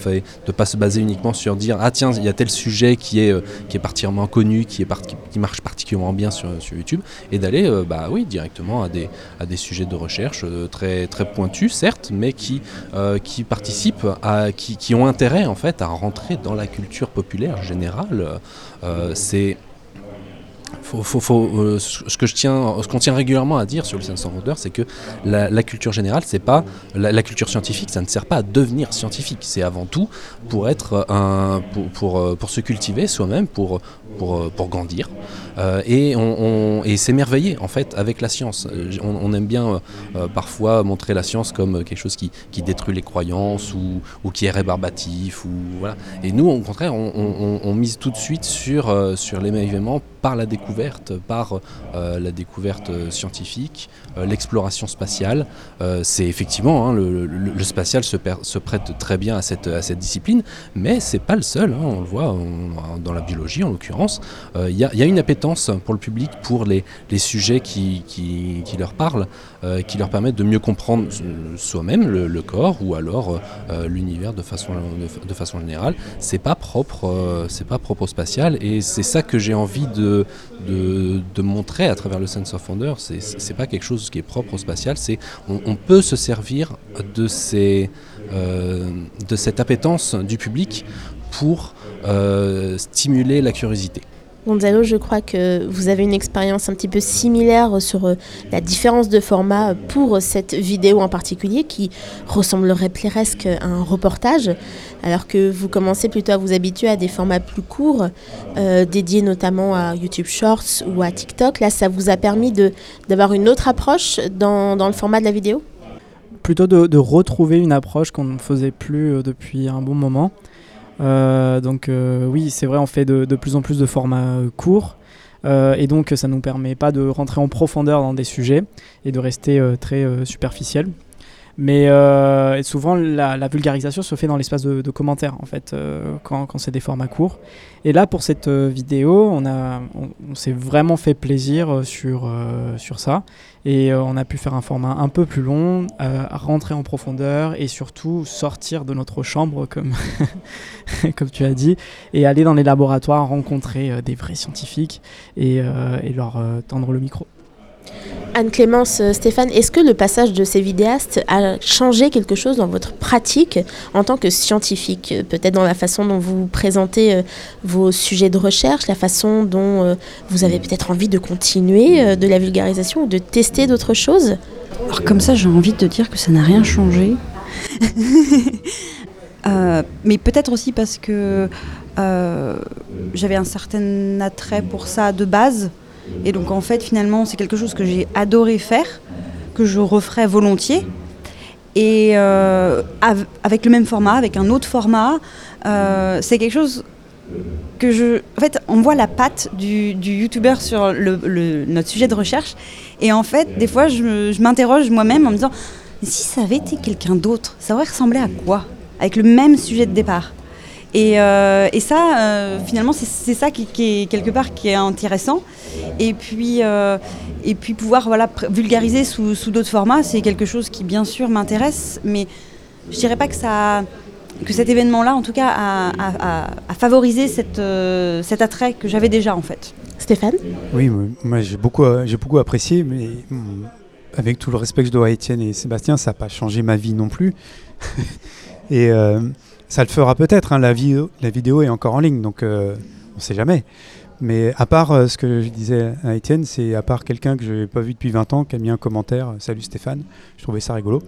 de pas se baser uniquement sur dire ah tiens il y a tel sujet qui est euh, qui est particulièrement connu, qui est qui marche particulièrement bien sur, sur YouTube, et d'aller euh, bah oui directement à des à des sujets de recherche euh, très très pointus certes, mais qui qui participent à qui, qui ont intérêt en fait à rentrer dans la culture populaire générale. C'est euh, ce que je tiens, ce qu'on tient régulièrement à dire sur le Sense of Wonder, c'est que la, culture générale, c'est pas la, culture scientifique, ça ne sert pas à devenir scientifique. C'est avant tout pour être un, pour, pour, euh, se cultiver soi-même, pour, pour, euh, pour grandir, et on, et s'émerveiller en fait avec la science. On, aime bien parfois montrer la science comme quelque chose qui, qui détruit les croyances ou, ou qui est rébarbatif ou voilà. Et nous, au contraire, on, mise tout de suite sur, sur l'émerveillement par la découverte, par euh, la découverte euh, scientifique, l'exploration spatiale. Euh, c'est effectivement, hein, le, spatial se, prête très bien à cette, discipline, mais c'est pas le seul. hein, on le voit dans la biologie en l'occurrence. Euh, Il y, a, une appétence pour le public pour les, sujets qui, leur parlent, euh, qui leur permettent de mieux comprendre euh, soi-même le, corps ou alors euh, l'univers de façon, générale. C'est pas propre, euh, c'est pas propre au spatial et c'est ça que j'ai envie de, de, montrer à travers le Sense of Wonder. C'est pas quelque chose qui est propre au spatial. C'est on, peut se servir euh, de cette appétence du public pour euh, stimuler la curiosité. Gonzalo, je crois que vous avez une expérience un petit peu similaire sur euh, la différence de format pour cette vidéo en particulier qui ressemblerait presque à un reportage, alors que vous commencez plutôt à vous habituer à des formats plus courts, euh, dédiés notamment à YouTube Shorts ou à TikTok. Là, ça vous a permis d'avoir une autre approche dans, dans le format de la vidéo? Plutôt de, de retrouver une approche qu'on ne faisait plus euh, depuis un bon moment. Euh, donc euh, oui, c'est vrai, on fait de, de plus en plus de formats euh, courts. euh, et donc ça nous permet pas de rentrer en profondeur dans des sujets et de rester très euh, superficiel. Mais euh, souvent la, vulgarisation se fait dans l'espace de, commentaires en fait, euh, quand, c'est des formats courts. Et là pour cette euh, vidéo, on, s'est vraiment fait plaisir sur, sur ça. Et on a pu faire un format un peu plus long, rentrer en profondeur et surtout sortir de notre chambre, comme, comme tu as dit, et aller dans les laboratoires rencontrer des vrais scientifiques et, leur tendre le micro. Anne-Clémence, euh, Stéphane, est-ce que le passage de ces vidéastes a changé quelque chose dans votre pratique en tant que scientifique Euh, Peut-être dans la façon dont vous présentez euh, vos sujets de recherche, la façon dont vous avez peut-être envie de continuer de la vulgarisation ou de tester d'autres choses? Alors comme ça, j'ai envie de dire que ça n'a rien changé. Mais peut-être aussi parce que j'avais un certain attrait pour ça de base. Et donc en fait, finalement, c'est quelque chose que j'ai adoré faire, que je referais volontiers. Et euh, av- avec le même format, avec un autre format, euh, c'est quelque chose que je... En fait, on voit la patte du, youtubeur sur notre sujet de recherche. Et en fait, des fois, je, je m'interroge moi-même en me disant, si ça avait été quelqu'un d'autre, ça aurait ressemblé à quoi Avec le même sujet de départ? Et, euh, et ça, euh, finalement, c'est, ça qui, qui est quelque part qui est intéressant. Et puis, euh, et puis pouvoir voilà, vulgariser sous, sous d'autres formats, c'est quelque chose qui, bien sûr, m'intéresse. Mais je dirais pas que ça que cet événement-là, en tout cas, a, a- a- a favorisé cette, euh, cet attrait que j'avais déjà, en fait. Stéphane? Oui, moi j'ai beaucoup, j'ai beaucoup apprécié, mais hum, avec tout le respect que je dois à Étienne et Sébastien, ça n'a pas changé ma vie non plus. et euh, ça le fera peut-être. hein, la, vidéo, la est encore en ligne, donc euh, on ne sait jamais. Mais à part euh, ce que je disais à Étienne, c'est à part quelqu'un que je n'ai pas vu depuis 20 ans qui a mis un commentaire, salut Stéphane, je trouvais ça rigolo.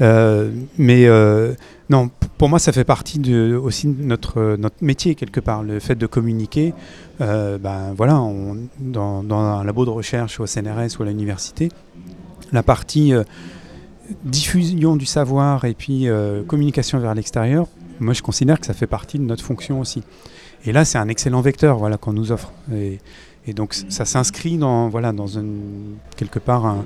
Euh, mais euh, non, pour moi, ça fait partie aussi de notre, euh, métier quelque part, le fait de communiquer. Euh, ben voilà, dans, dans un labo de recherche au CNRS ou à l'université, la partie euh, diffusion du savoir et puis euh, communication vers l'extérieur, moi je considère que ça fait partie de notre fonction aussi. Et là, c'est un excellent vecteur voilà, qu'on nous offre. Et, donc ça s'inscrit dans, voilà, dans une, quelque part un-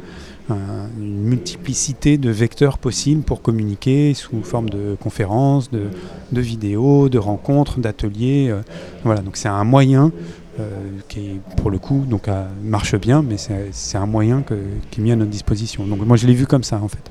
un- une multiplicité de vecteurs possibles pour communiquer sous forme de conférences, de, vidéos, de rencontres, d'ateliers. euh, voilà, donc c'est un moyen euh, qui, pour le coup, donc, euh, marche bien, mais c'est un moyen qui est mis à notre disposition. Donc moi, je l'ai vu comme ça, en fait.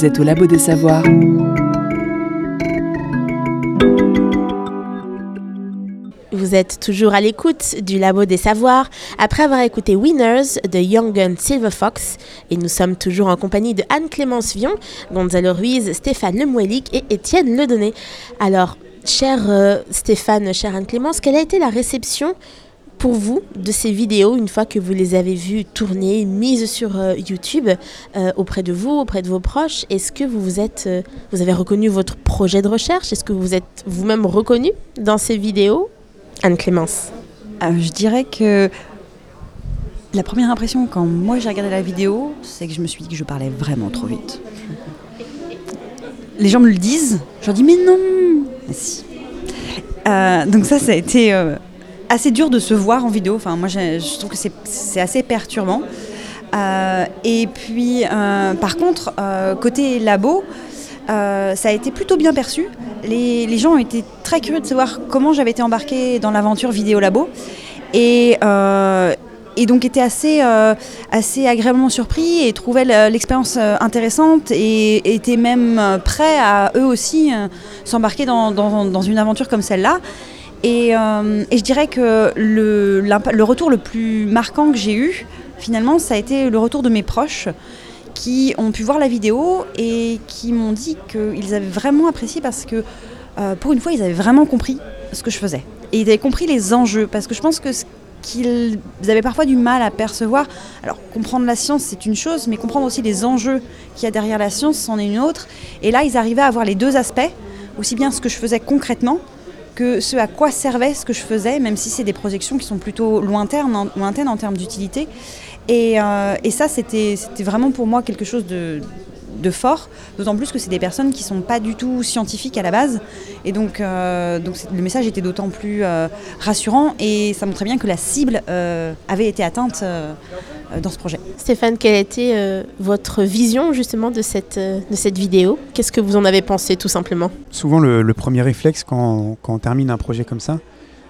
Vous êtes au labo des savoirs. Vous êtes toujours à l'écoute du Labo des Savoirs après avoir écouté Winners de Young Gun Silver Fox. Et nous sommes toujours en compagnie de Anne-Clémence Vion, Gonzalo Ruiz, Stéphane Lemouelic et Étienne Ledonné. Alors, cher euh, Stéphane, chère Anne-Clémence, quelle a été la réception pour vous de ces vidéos une fois que vous les avez vues tourner, mises sur euh, YouTube euh, auprès de vous, auprès de vos proches? Est-ce que vous vous êtes, euh, vous avez reconnu votre projet de recherche? Est-ce que vous êtes vous-même reconnu dans ces vidéos? Anne-Clémence. Euh, je dirais que la première impression quand moi j'ai regardé la vidéo, c'est que je me suis dit que je parlais vraiment trop vite. Les gens me le disent, je leur dis mais non, mais donc ça, ça a été assez dur de se voir en vidéo. Enfin, moi, je trouve que c'est- assez perturbant. Euh, et puis, euh, par contre, euh, côté labo, ça a été plutôt bien perçu. Les, gens ont été très curieux de savoir comment j'avais été embarquée dans l'aventure vidéo labo. Et, et donc étaient assez, assez agréablement surpris et trouvaient le- l'expérience intéressante et étaient même prêts à eux aussi s'embarquer dans une aventure comme celle-là. Et, euh, et je dirais que le retour le plus marquant que j'ai eu, finalement, ça a été le retour de mes proches qui ont pu voir la vidéo et qui m'ont dit qu'ils avaient vraiment apprécié parce que euh, pour une fois, ils avaient vraiment compris ce que je faisais. Et ils avaient compris les enjeux parce que je pense que ce qu'ils avaient parfois du mal à percevoir, alors comprendre la science c'est une chose, mais comprendre aussi les enjeux qu'il y a derrière la science c'en est une autre. Et là, ils arrivaient à voir les deux aspects, aussi bien ce que je faisais concrètement ce à quoi servait ce que je faisais, même si c'est des projections qui sont plutôt lointaines en, lointaines en termes d'utilité. Et, euh, et ça, c'était vraiment pour moi quelque chose de, de fort, d'autant plus que c'est des personnes qui ne sont pas du tout scientifiques à la base. Et donc, euh, donc le message était d'autant plus euh, rassurant et ça montrait bien que la cible avait été atteinte dans ce projet. Stéphane, quelle a été euh, votre vision justement de cette, euh, de cette vidéo? Qu'est-ce que vous en avez pensé tout simplement? Souvent, le, le premier réflexe quand, quand on termine un projet comme ça,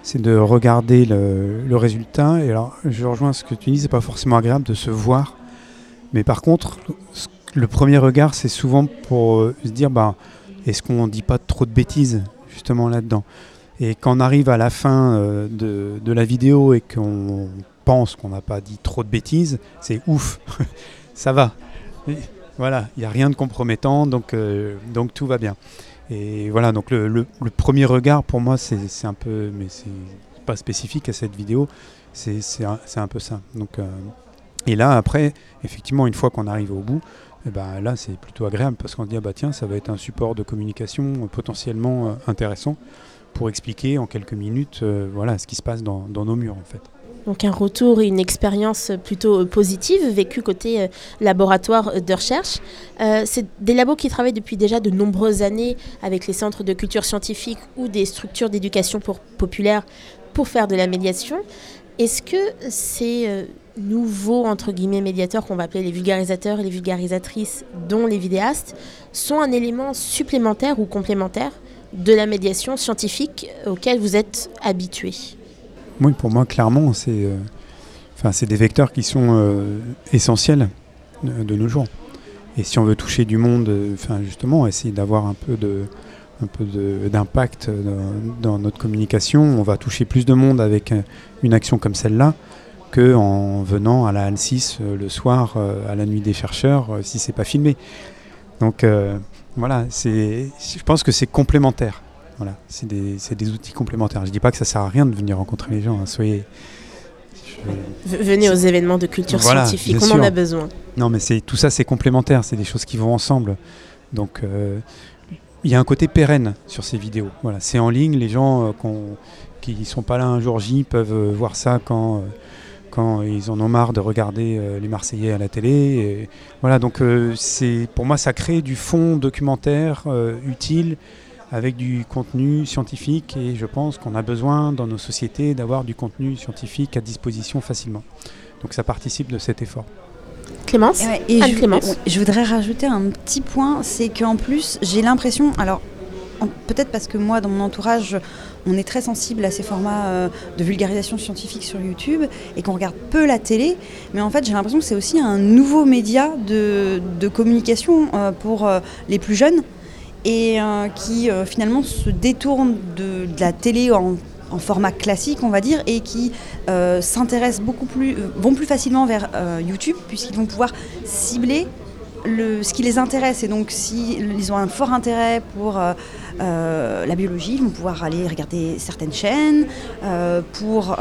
c'est de regarder le, le résultat. Et alors, je rejoins ce que tu dis, c'est pas forcément agréable de se voir. Mais par contre, ce- le premier regard, c'est souvent pour euh, se dire, bah, est-ce qu'on dit pas trop de bêtises justement là-dedans? Et quand on arrive à la fin euh, de, de la vidéo et qu'on qu'on n'a pas dit trop de bêtises, c'est ouf, ça va. Voilà, il n'y a rien de compromettant, donc, euh, donc tout va bien. Et voilà, donc le, premier regard pour moi, c'est un peu, mais c'est pas spécifique à cette vidéo, c'est un, un peu ça. Donc, euh, et là, après, effectivement, une fois qu'on arrive au bout, eh ben, là, c'est plutôt agréable parce qu'on se dit, ah bah tiens, ça va être un support de communication euh, potentiellement intéressant pour expliquer en quelques minutes voilà, ce qui se passe dans, dans nos murs, en fait. Donc un retour et une expérience plutôt euh, positive vécue côté euh, laboratoire euh, de recherche. C'est des labos qui travaillent depuis déjà de nombreuses années avec les centres de culture scientifique ou des structures d'éducation populaire pour faire de la médiation. Est-ce que ces nouveaux entre guillemets médiateurs qu'on va appeler les vulgarisateurs et les vulgarisatrices, dont les vidéastes, sont un élément supplémentaire ou complémentaire de la médiation scientifique auquel vous êtes habitué Oui, pour moi, clairement, c'est euh, des vecteurs qui sont euh, essentiels de, de nos jours. Et si on veut toucher du monde, euh, justement, essayer d'avoir un peu de un peu d'impact dans, notre communication, on va toucher plus de monde avec euh, une action comme celle-là que en venant à la Halle 6 euh, le soir euh, à la nuit des chercheurs euh, si c'est pas filmé. Donc euh, voilà, c'est je pense que c'est complémentaire. Voilà, c'est des, des outils complémentaires. Je dis pas que ça sert à rien de venir rencontrer les gens. hein, Soyez. je- Venez aux événements de culture Voilà, scientifique, on en a besoin. Non, mais c'est tout ça, c'est complémentaire. C'est des choses qui vont ensemble. Donc, euh, il y a un côté pérenne sur ces vidéos. Voilà, c'est en ligne. Les gens euh, qui sont pas là un jour J peuvent euh, voir ça quand. quand ils en ont marre de regarder euh, les Marseillais à la télé. Et voilà, donc euh, c'est pour moi ça crée du fond documentaire euh, utile avec du contenu scientifique et je pense qu'on a besoin dans nos sociétés d'avoir du contenu scientifique à disposition facilement. Donc ça participe de cet effort. Clémence Et ouais, et je, Anne-Clémence ouais, je voudrais rajouter un petit point, c'est qu'en plus, j'ai l'impression, alors peut-être parce que moi, dans mon entourage, on est très sensible à ces formats euh, de vulgarisation scientifique sur YouTube et qu'on regarde peu la télé, mais en fait, j'ai l'impression que c'est aussi un nouveau média de, de communication euh, pour euh, les plus jeunes et euh, qui euh, finalement se détourne de, la télé en format classique, on va dire, et qui euh, s'intéressent beaucoup plus, vont plus facilement vers YouTube, puisqu'ils vont pouvoir cibler le, ce qui les intéresse. Et donc, s'ils ont un fort intérêt pour la biologie, ils vont pouvoir aller regarder certaines chaînes, pour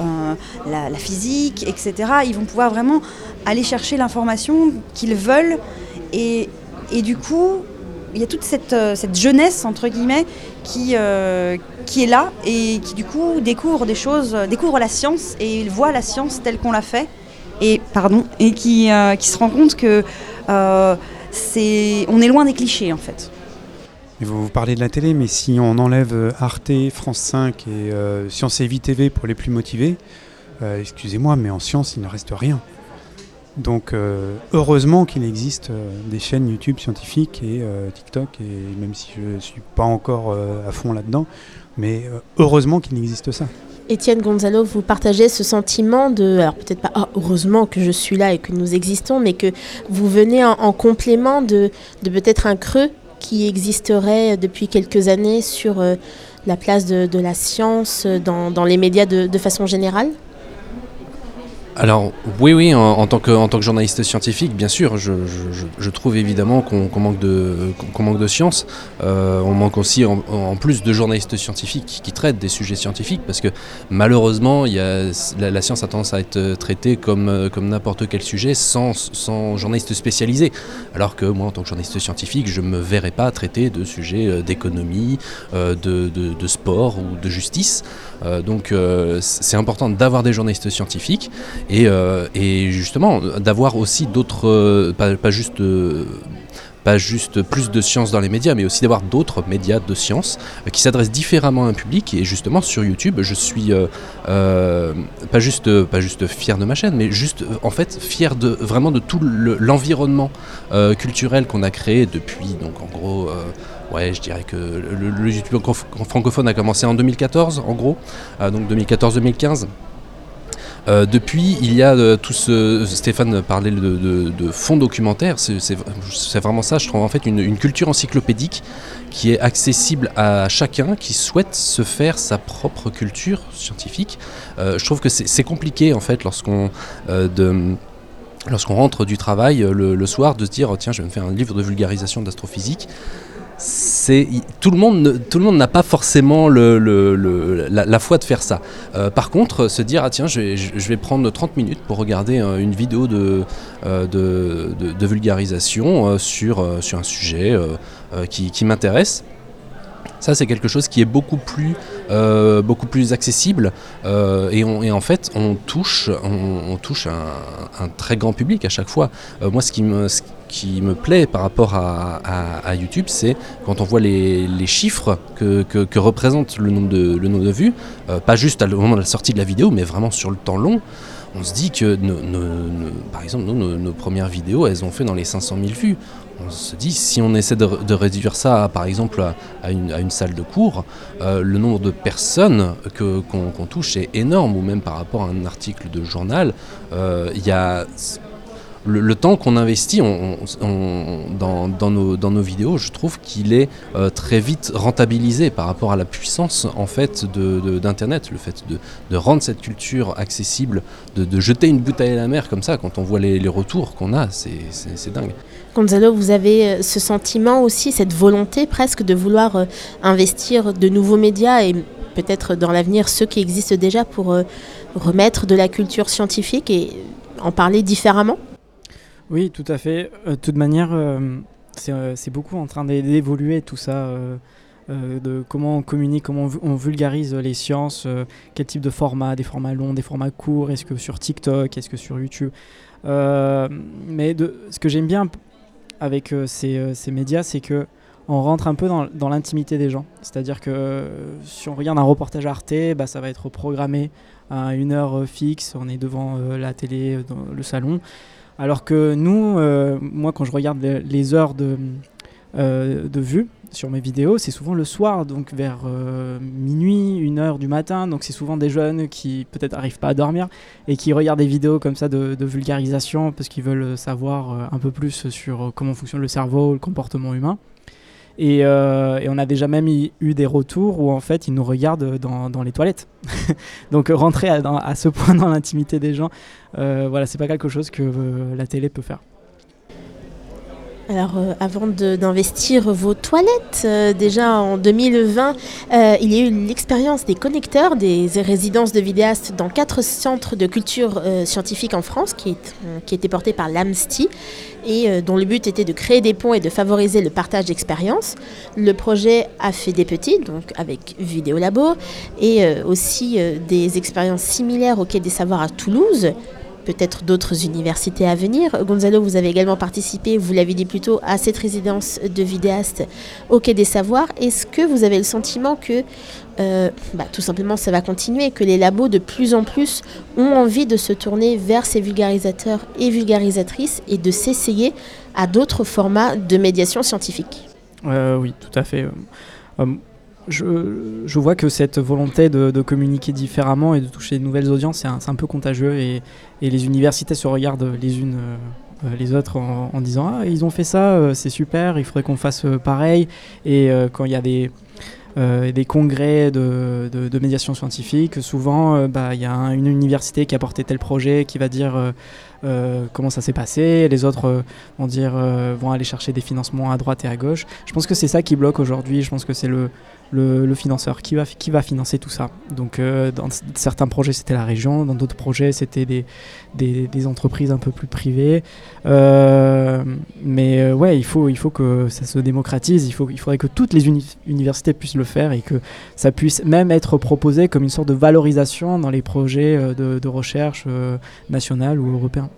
la, physique, etc. Ils vont pouvoir vraiment aller chercher l'information qu'ils veulent. Et du coup, il y a toute cette, euh, jeunesse, entre guillemets, qui, euh, qui est là et qui, du coup, découvre des choses, euh, découvre la science et voit la science telle qu'on l'a fait. Et, pardon, et qui, se rend compte que c'est, on est loin des clichés, en fait. Vous, parlez de la télé, mais si on enlève Arte, France 5 et Science et Vie TV pour les plus motivés, excusez-moi, mais en science, il ne reste rien. Donc, euh, heureusement qu'il existe euh, des chaînes YouTube scientifiques et euh, TikTok, et même si je ne suis pas encore à fond là-dedans, mais heureusement qu'il existe ça. Étienne Gonzalo, vous partagez ce sentiment de, alors peut-être pas, ah, heureusement que je suis là et que nous existons, mais que vous venez en, en complément de, peut-être un creux qui existerait depuis quelques années sur la place de, la science dans, les médias de façon générale? Alors oui, oui, en, tant que, journaliste scientifique, bien sûr, je, trouve évidemment qu'on manque, de, science. Euh, on manque aussi en, plus de journalistes scientifiques qui, traitent des sujets scientifiques, parce que malheureusement, la, science a tendance à être traitée comme, euh, comme n'importe quel sujet sans, sans journaliste spécialisé. Alors que moi, en tant que journaliste scientifique, je ne me verrais pas traiter de sujets euh, d'économie, euh, de, sport ou de justice. Euh, donc euh, c'est important d'avoir des journalistes scientifiques et, euh, et justement d'avoir aussi d'autres, euh, pas, juste... euh, pas juste plus de science dans les médias, mais aussi d'avoir d'autres médias de science qui s'adressent différemment à un public. Et justement, sur YouTube, je suis pas, juste, pas juste fier de ma chaîne, mais juste en fait fier de, vraiment de tout le- l'environnement culturel qu'on a créé depuis, donc en gros, ouais, je dirais que le, le YouTube franco- francophone a commencé en 2014, en gros, donc 2014-2015. Euh, depuis, il y a euh, tout ce. Stéphane parlait de, fonds documentaires, c'est vraiment ça, je trouve en fait une, culture encyclopédique qui est accessible à chacun qui souhaite se faire sa propre culture scientifique. Euh, je trouve que c'est compliqué en fait lorsqu'on. Lorsqu'on rentre du travail le, le soir, de se dire oh, tiens, je vais me faire un livre de vulgarisation d'astrophysique, c'est tout le monde tout le monde n'a pas forcément la, foi de faire ça. Euh, par contre, se dire ah tiens je vais, prendre 30 minutes pour regarder euh, une vidéo de, euh, vulgarisation sur, un sujet qui, m'intéresse. Ça, c'est quelque chose qui est beaucoup plus, accessible et, en fait, on touche, un, très grand public à chaque fois. Moi, ce qui me, qui me plaît par rapport à, YouTube, c'est quand on voit les, chiffres que, que- représente le nombre de, le nombre de vues, euh, pas juste au moment de la sortie de la vidéo, mais vraiment sur le temps long. On se dit que, nos- par exemple, nos, premières vidéos, elles ont fait dans les 500 000 vues. On se dit, si on essaie de, réduire ça, par exemple, à, une, à une salle de cours, euh, le nombre de personnes qu'on touche est énorme, ou même par rapport à un article de journal. Euh, Il y a le, temps qu'on investit dans, nos, vidéos, je trouve qu'il est euh, très vite rentabilisé par rapport à la puissance en fait d'Internet, le fait de, rendre cette culture accessible, de, jeter une bouteille à la mer comme ça, quand on voit les, retours qu'on a, c'est dingue. Gonzalo, vous avez euh, ce sentiment aussi, cette volonté presque de vouloir euh, investir de nouveaux médias et peut-être dans l'avenir ceux qui existent déjà pour remettre de la culture scientifique et en parler différemment? Oui, tout à fait. Euh, de toute manière, euh, c'est euh, c'est beaucoup en train d'é- d'évoluer tout ça, euh, euh, de comment on communique, comment on, vu- on vulgarise les sciences, euh, quel type de format, des formats longs, des formats courts, est-ce que sur TikTok, est-ce que sur YouTube. Euh, mais de, ce que j'aime bien avec euh, ces, euh, médias, c'est que on rentre un peu dans, l'intimité des gens. C'est-à-dire que euh, si on regarde un reportage Arte, bah, ça va être programmé à une heure euh, fixe, on est devant euh, la télé, euh, dans le salon. Alors que nous, euh, moi, quand je regarde les, heures de, euh, de vue sur mes vidéos, c'est souvent le soir, donc vers euh, minuit, une heure du matin. Donc c'est souvent des jeunes qui peut-être n'arrivent pas à dormir et qui regardent des vidéos comme ça de, vulgarisation parce qu'ils veulent savoir un peu plus sur comment fonctionne le cerveau, le comportement humain. Et, euh, et on a déjà même eu des retours où en fait ils nous regardent dans, dans les toilettes. Donc rentrer à, à ce point dans l'intimité des gens, euh, voilà, c'est pas quelque chose que euh, la télé peut faire. Alors, euh, avant d'investir vos toilettes, euh, déjà en 2020, euh, il y a eu l'expérience des connecteurs, des résidences de vidéastes dans quatre centres de culture scientifique en France, qui, est, qui étaient portés par l'AMSTI, et dont le but était de créer des ponts et de favoriser le partage d'expériences. Le projet a fait des petits, donc avec Vidéolabo, et aussi des expériences similaires au Quai des Savoirs à Toulouse, peut-être d'autres universités à venir. Gonzalo, vous avez également participé, vous l'avez dit plus tôt, à cette résidence de vidéaste au Quai des Savoirs. Est-ce que vous avez le sentiment que, euh, bah, tout simplement, ça va continuer, que les labos de plus en plus ont envie de se tourner vers ces vulgarisateurs et vulgarisatrices et de s'essayer à d'autres formats de médiation scientifique? Euh, oui, tout à fait. Euh, je, vois que cette volonté de, communiquer différemment et de toucher de nouvelles audiences, c'est un, peu contagieux et, les universités se regardent les unes euh, les autres en, disant Ah, ils ont fait ça, euh, c'est super, il faudrait qu'on fasse euh, pareil. Et quand il y a des, des congrès de, médiation scientifique, souvent bah, il y a un- une université qui a porté tel projet qui va dire euh, comment ça s'est passé, les autres euh, vont dire euh, vont aller chercher des financements à droite et à gauche. Je pense que c'est ça qui bloque aujourd'hui. Je pense que c'est le, le, financeur qui va, qui va financer tout ça. Donc dans certains projets c'était la région, dans d'autres projets c'était des, des, entreprises un peu plus privées. Mais ouais, il faut, il faut que ça se démocratise. Il, faut, il faudrait que toutes les uni- universités puissent le faire et que ça puisse même être proposé comme une sorte de valorisation dans les projets de, de recherche nationale ou européens.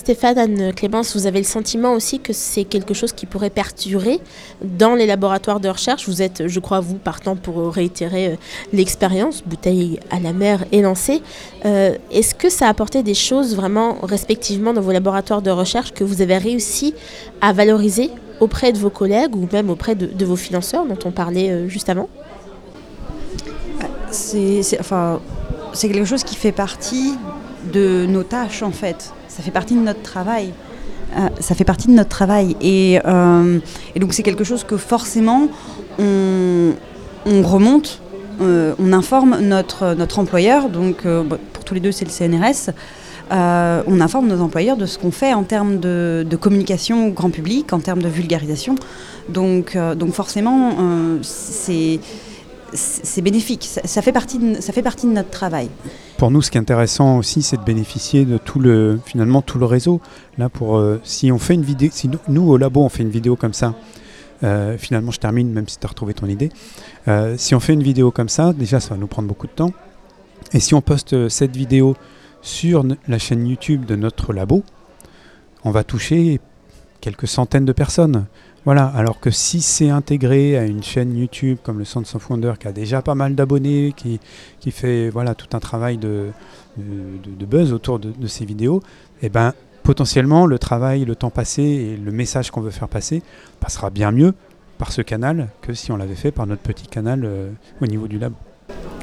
Stéphane, Clémence, vous avez le sentiment aussi que c'est quelque chose qui pourrait perdurer dans les laboratoires de recherche? Vous êtes, je crois, vous partant pour réitérer euh, l'expérience, bouteille à la mer lancée. Euh, Est-ce que ça a apporté des choses vraiment respectivement dans vos laboratoires de recherche que vous avez réussi à valoriser auprès de vos collègues ou même auprès de, vos financeurs dont on parlait euh, juste avant? C'est enfin, quelque chose qui fait partie de nos tâches en fait. Ça fait partie de notre travail. Euh, ça fait partie de notre travail. Et, euh, et donc c'est quelque chose que forcément on, on remonte, euh, on informe notre, notre employeur. Donc pour tous les deux c'est le CNRS. On informe nos employeurs de ce qu'on fait en termes de, communication au grand public, en termes de vulgarisation. Donc, donc forcément, c'est c'est bénéfique. Ça, fait partie de, notre travail. Pour nous, ce qui est intéressant aussi, c'est de bénéficier de tout le, finalement, tout le réseau. Là, pour, euh, si on fait une vidéo, si nous, au labo, on fait une vidéo comme ça, euh, finalement, je termine, même si tu as retrouvé ton idée. Euh, si on fait une vidéo comme ça, déjà, ça va nous prendre beaucoup de temps. Et si on poste cette vidéo sur la chaîne YouTube de notre labo, on va toucher quelques centaines de personnes. Voilà, alors que si c'est intégré à une chaîne YouTube comme le Sons of Wonder qui a déjà pas mal d'abonnés, qui, qui fait voilà, tout un travail de, de, buzz autour de, de ces vidéos, et ben potentiellement le travail, le temps passé et le message qu'on veut faire passer passera bien mieux par ce canal que si on l'avait fait par notre petit canal euh, au niveau du lab.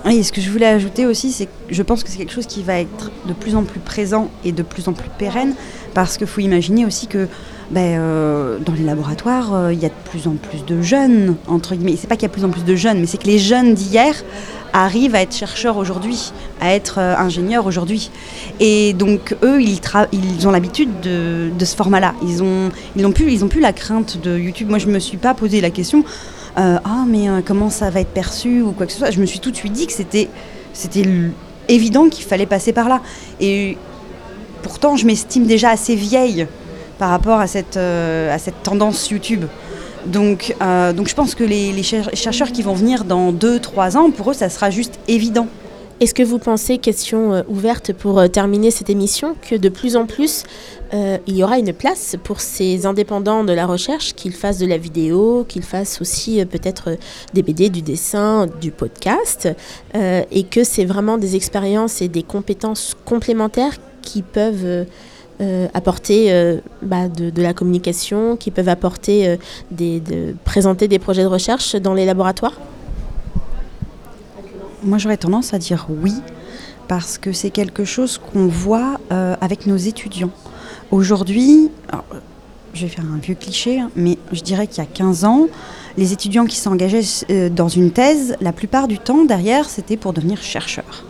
Oui, ce que je voulais ajouter aussi, c'est que je pense que c'est quelque chose qui va être de plus en plus présent et de plus en plus pérenne, parce qu'il faut imaginer aussi que ben, euh, dans les laboratoires, euh, il y a de plus en plus de jeunes, entre guillemets. C'est pas qu'il y a de plus en plus de jeunes, mais c'est que les jeunes d'hier arrivent à être chercheurs aujourd'hui, à être euh, ingénieurs aujourd'hui. Et donc eux, ils, ont l'habitude de, ce format-là. Ils ont, ils n'ont plus, la crainte de YouTube. Moi, je me suis pas posé la question. euh, ah, mais comment ça va être perçu ou quoi que ce soit? Je me suis tout de suite dit que c'était, évident qu'il fallait passer par là. Et pourtant, je m'estime déjà assez vieille par rapport à cette, euh, à cette tendance YouTube. Donc, euh, donc je pense que les, les cher- chercheurs qui vont venir dans 2-3 ans, pour eux, ça sera juste évident. Est-ce que vous pensez, question euh, ouverte pour terminer cette émission, que de plus en plus il y aura une place pour ces indépendants de la recherche, qu'ils fassent de la vidéo, qu'ils fassent aussi peut-être des BD, du dessin, du podcast, et que c'est vraiment des expériences et des compétences complémentaires qui peuvent euh, apporter euh, bah, de, la communication, qui peuvent apporter euh, présenter des projets de recherche dans les laboratoires? Moi, j'aurais tendance à dire oui, parce que c'est quelque chose qu'on voit avec nos étudiants. Aujourd'hui, je vais faire un vieux cliché, hein, mais je dirais qu'il y a 15 ans, les étudiants qui s'engageaient dans une thèse, la plupart du temps, derrière, c'était pour devenir chercheur.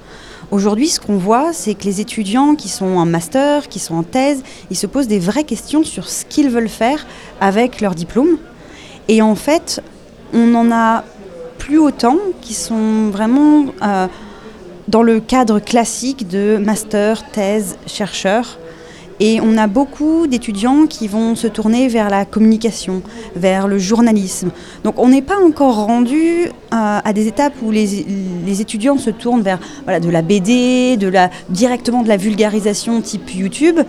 Aujourd'hui, ce qu'on voit, c'est que les étudiants qui sont en master, qui sont en thèse, ils se posent des vraies questions sur ce qu'ils veulent faire avec leur diplôme. Et en fait, on n'en a plus autant qui sont vraiment euh, dans le cadre classique de master, thèse, chercheur. Et on a beaucoup d'étudiants qui vont se tourner vers la communication, vers le journalisme. Donc on n'est pas encore rendu euh, à des étapes où les, étudiants se tournent vers voilà, de la BD, de la, directement de la vulgarisation type YouTube,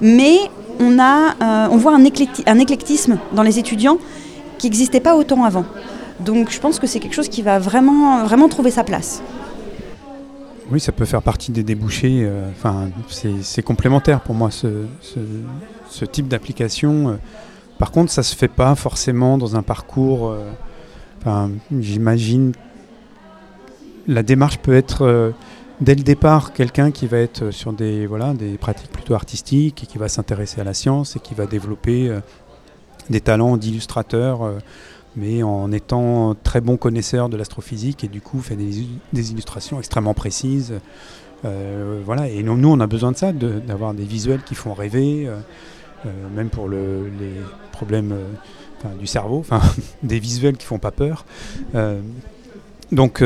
mais on, a, euh, on voit un, un éclectisme dans les étudiants qui n'existait pas autant avant. Donc je pense que c'est quelque chose qui va vraiment, vraiment trouver sa place. Oui, ça peut faire partie des débouchés. euh, c'est complémentaire pour moi ce, type d'application. euh. Par contre, ça se fait pas forcément dans un parcours. euh, Enfin, j'imagine la démarche peut être dès le départ quelqu'un qui va être sur des voilà des pratiques plutôt artistiques et qui va s'intéresser à la science et qui va développer des talents d'illustrateur. Mais en étant très bon connaisseur de l'astrophysique et du coup fait des, illustrations extrêmement précises. Euh, voilà, et nous, nous, on a besoin de ça, d'avoir des visuels qui font rêver, euh, euh, même pour le- les problèmes du cerveau, des visuels qui font pas peur. Donc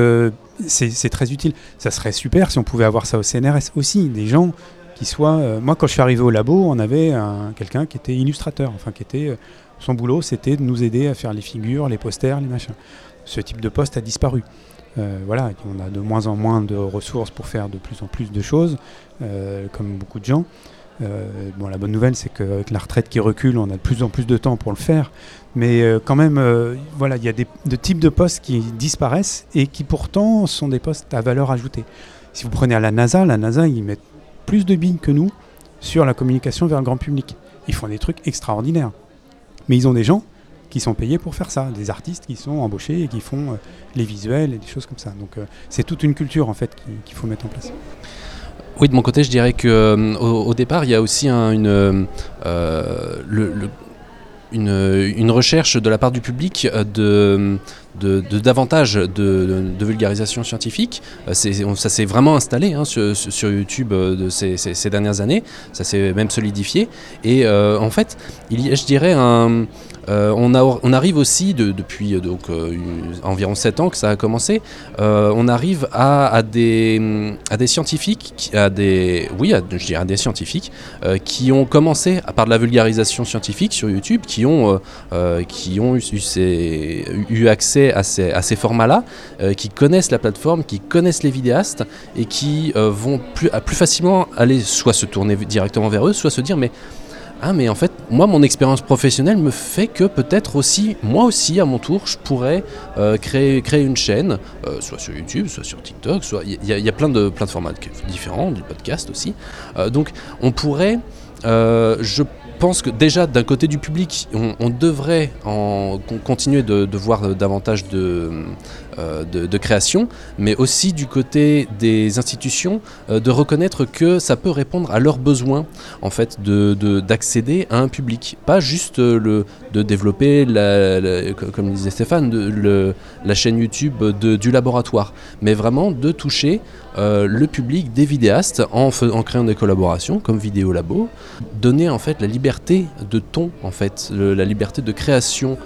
c'est très utile. Ça serait super si on pouvait avoir ça au CNRS aussi, des gens qui soient. moi, quand je suis arrivé au labo, on avait un- quelqu'un qui était illustrateur, enfin qui était son boulot, c'était de nous aider à faire les figures, les posters, les machins. Ce type de poste a disparu. Euh, voilà, on a de moins en moins de ressources pour faire de plus en plus de choses, euh, comme beaucoup de gens. Euh, bon, la bonne nouvelle, c'est qu'avec la retraite qui recule, on a de plus en plus de temps pour le faire. Mais quand même, voilà, il y a des de types de postes qui disparaissent et qui pourtant sont des postes à valeur ajoutée. Si vous prenez à la NASA, la NASA, ils mettent plus de billes que nous sur la communication vers le grand public. Ils font des trucs extraordinaires. Mais ils ont des gens qui sont payés pour faire ça, des artistes qui sont embauchés et qui font euh, les visuels et des choses comme ça. Donc euh, c'est toute une culture en fait qui- qu'il faut mettre en place. Oui, de mon côté, je dirais que euh, au, départ, il y a aussi un- une, une, recherche de la part du public de, de, davantage de, vulgarisation scientifique. Euh, ça s'est vraiment installé hein, sur, YouTube euh, ces dernières années. Ça s'est même solidifié. Et euh, en fait, il y a, je dirais, un, euh, on, arrive aussi, de- depuis euh, euh, environ 7 ans que ça a commencé, on arrive à, des, scientifiques, à des, oui, je dirais à des scientifiques qui ont commencé à par de la vulgarisation scientifique sur YouTube, qui ont, eu, accès à ces, formats-là, qui connaissent la plateforme, qui connaissent les vidéastes et qui vont plus, plus facilement aller soit se tourner directement vers eux, soit se dire mais ah mais en fait moi mon expérience professionnelle me fait que peut-être aussi moi aussi à mon tour je pourrais euh, créer, créer une chaîne euh, soit sur YouTube soit sur TikTok soit il y, a- plein de plein de formats différents du podcast aussi. Euh, donc on pourrait je pense que déjà d'un côté du public on, devrait en con- continuer de, voir davantage de, de, de création mais aussi du côté des institutions euh, de reconnaître que ça peut répondre à leurs besoins en fait de de- d'accéder à un public. Pas juste euh, le de développer la, la- co- comme disait Stéphane de- la chaîne YouTube de- du laboratoire mais vraiment de toucher euh, le public des vidéastes en, en créant des collaborations comme Vidéo Labo donner en fait la liberté de ton en fait la liberté de création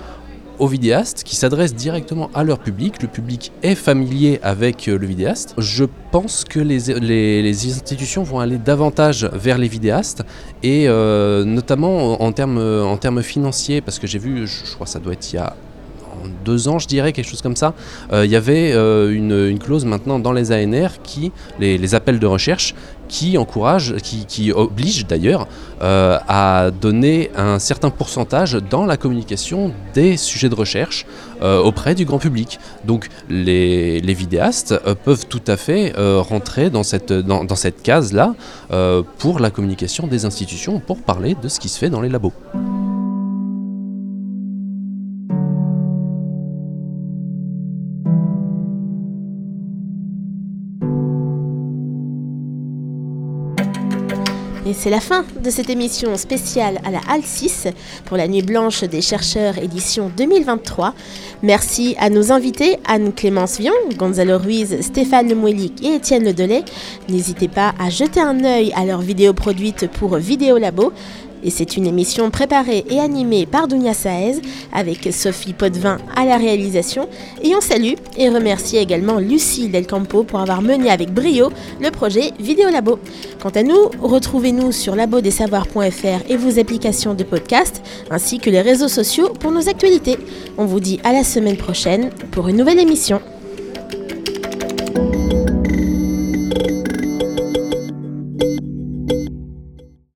aux vidéastes qui s'adressent directement à leur public. Le public est familier avec euh, le vidéaste. Je pense que les, les- institutions vont aller davantage vers les vidéastes et euh, notamment en termes en termes financiers parce que j'ai vu, je, crois que ça doit être il y a deux ans, je dirais, quelque chose comme ça, euh, il y avait euh, une, clause maintenant dans les ANR qui, les appels de recherche, qui encourage, qui, oblige d'ailleurs euh, à donner un certain pourcentage dans la communication des sujets de recherche euh, auprès du grand public. Donc les, vidéastes euh, peuvent tout à fait rentrer dans cette, case-là pour la communication des institutions, pour parler de ce qui se fait dans les labos. C'est la fin de cette émission spéciale à la Halle 6 pour la Nuit Blanche des chercheurs édition 2023. Merci à nos invités Anne-Clémence Vion, Gonzalo Ruiz, Stéphane Lemouelik et Étienne Ledelay. N'hésitez pas à jeter un œil à leurs vidéos produites pour Vidéo Labo. Et c'est une émission préparée et animée par Dounia Saez avec Sophie Potvin à la réalisation. Et on salue et remercie également Lucie Del Campo pour avoir mené avec brio le projet Vidéo Labo. Quant à nous, retrouvez-nous sur labodesavoirs.fr et vos applications de podcast, ainsi que les réseaux sociaux pour nos actualités. On vous dit à la semaine prochaine pour une nouvelle émission.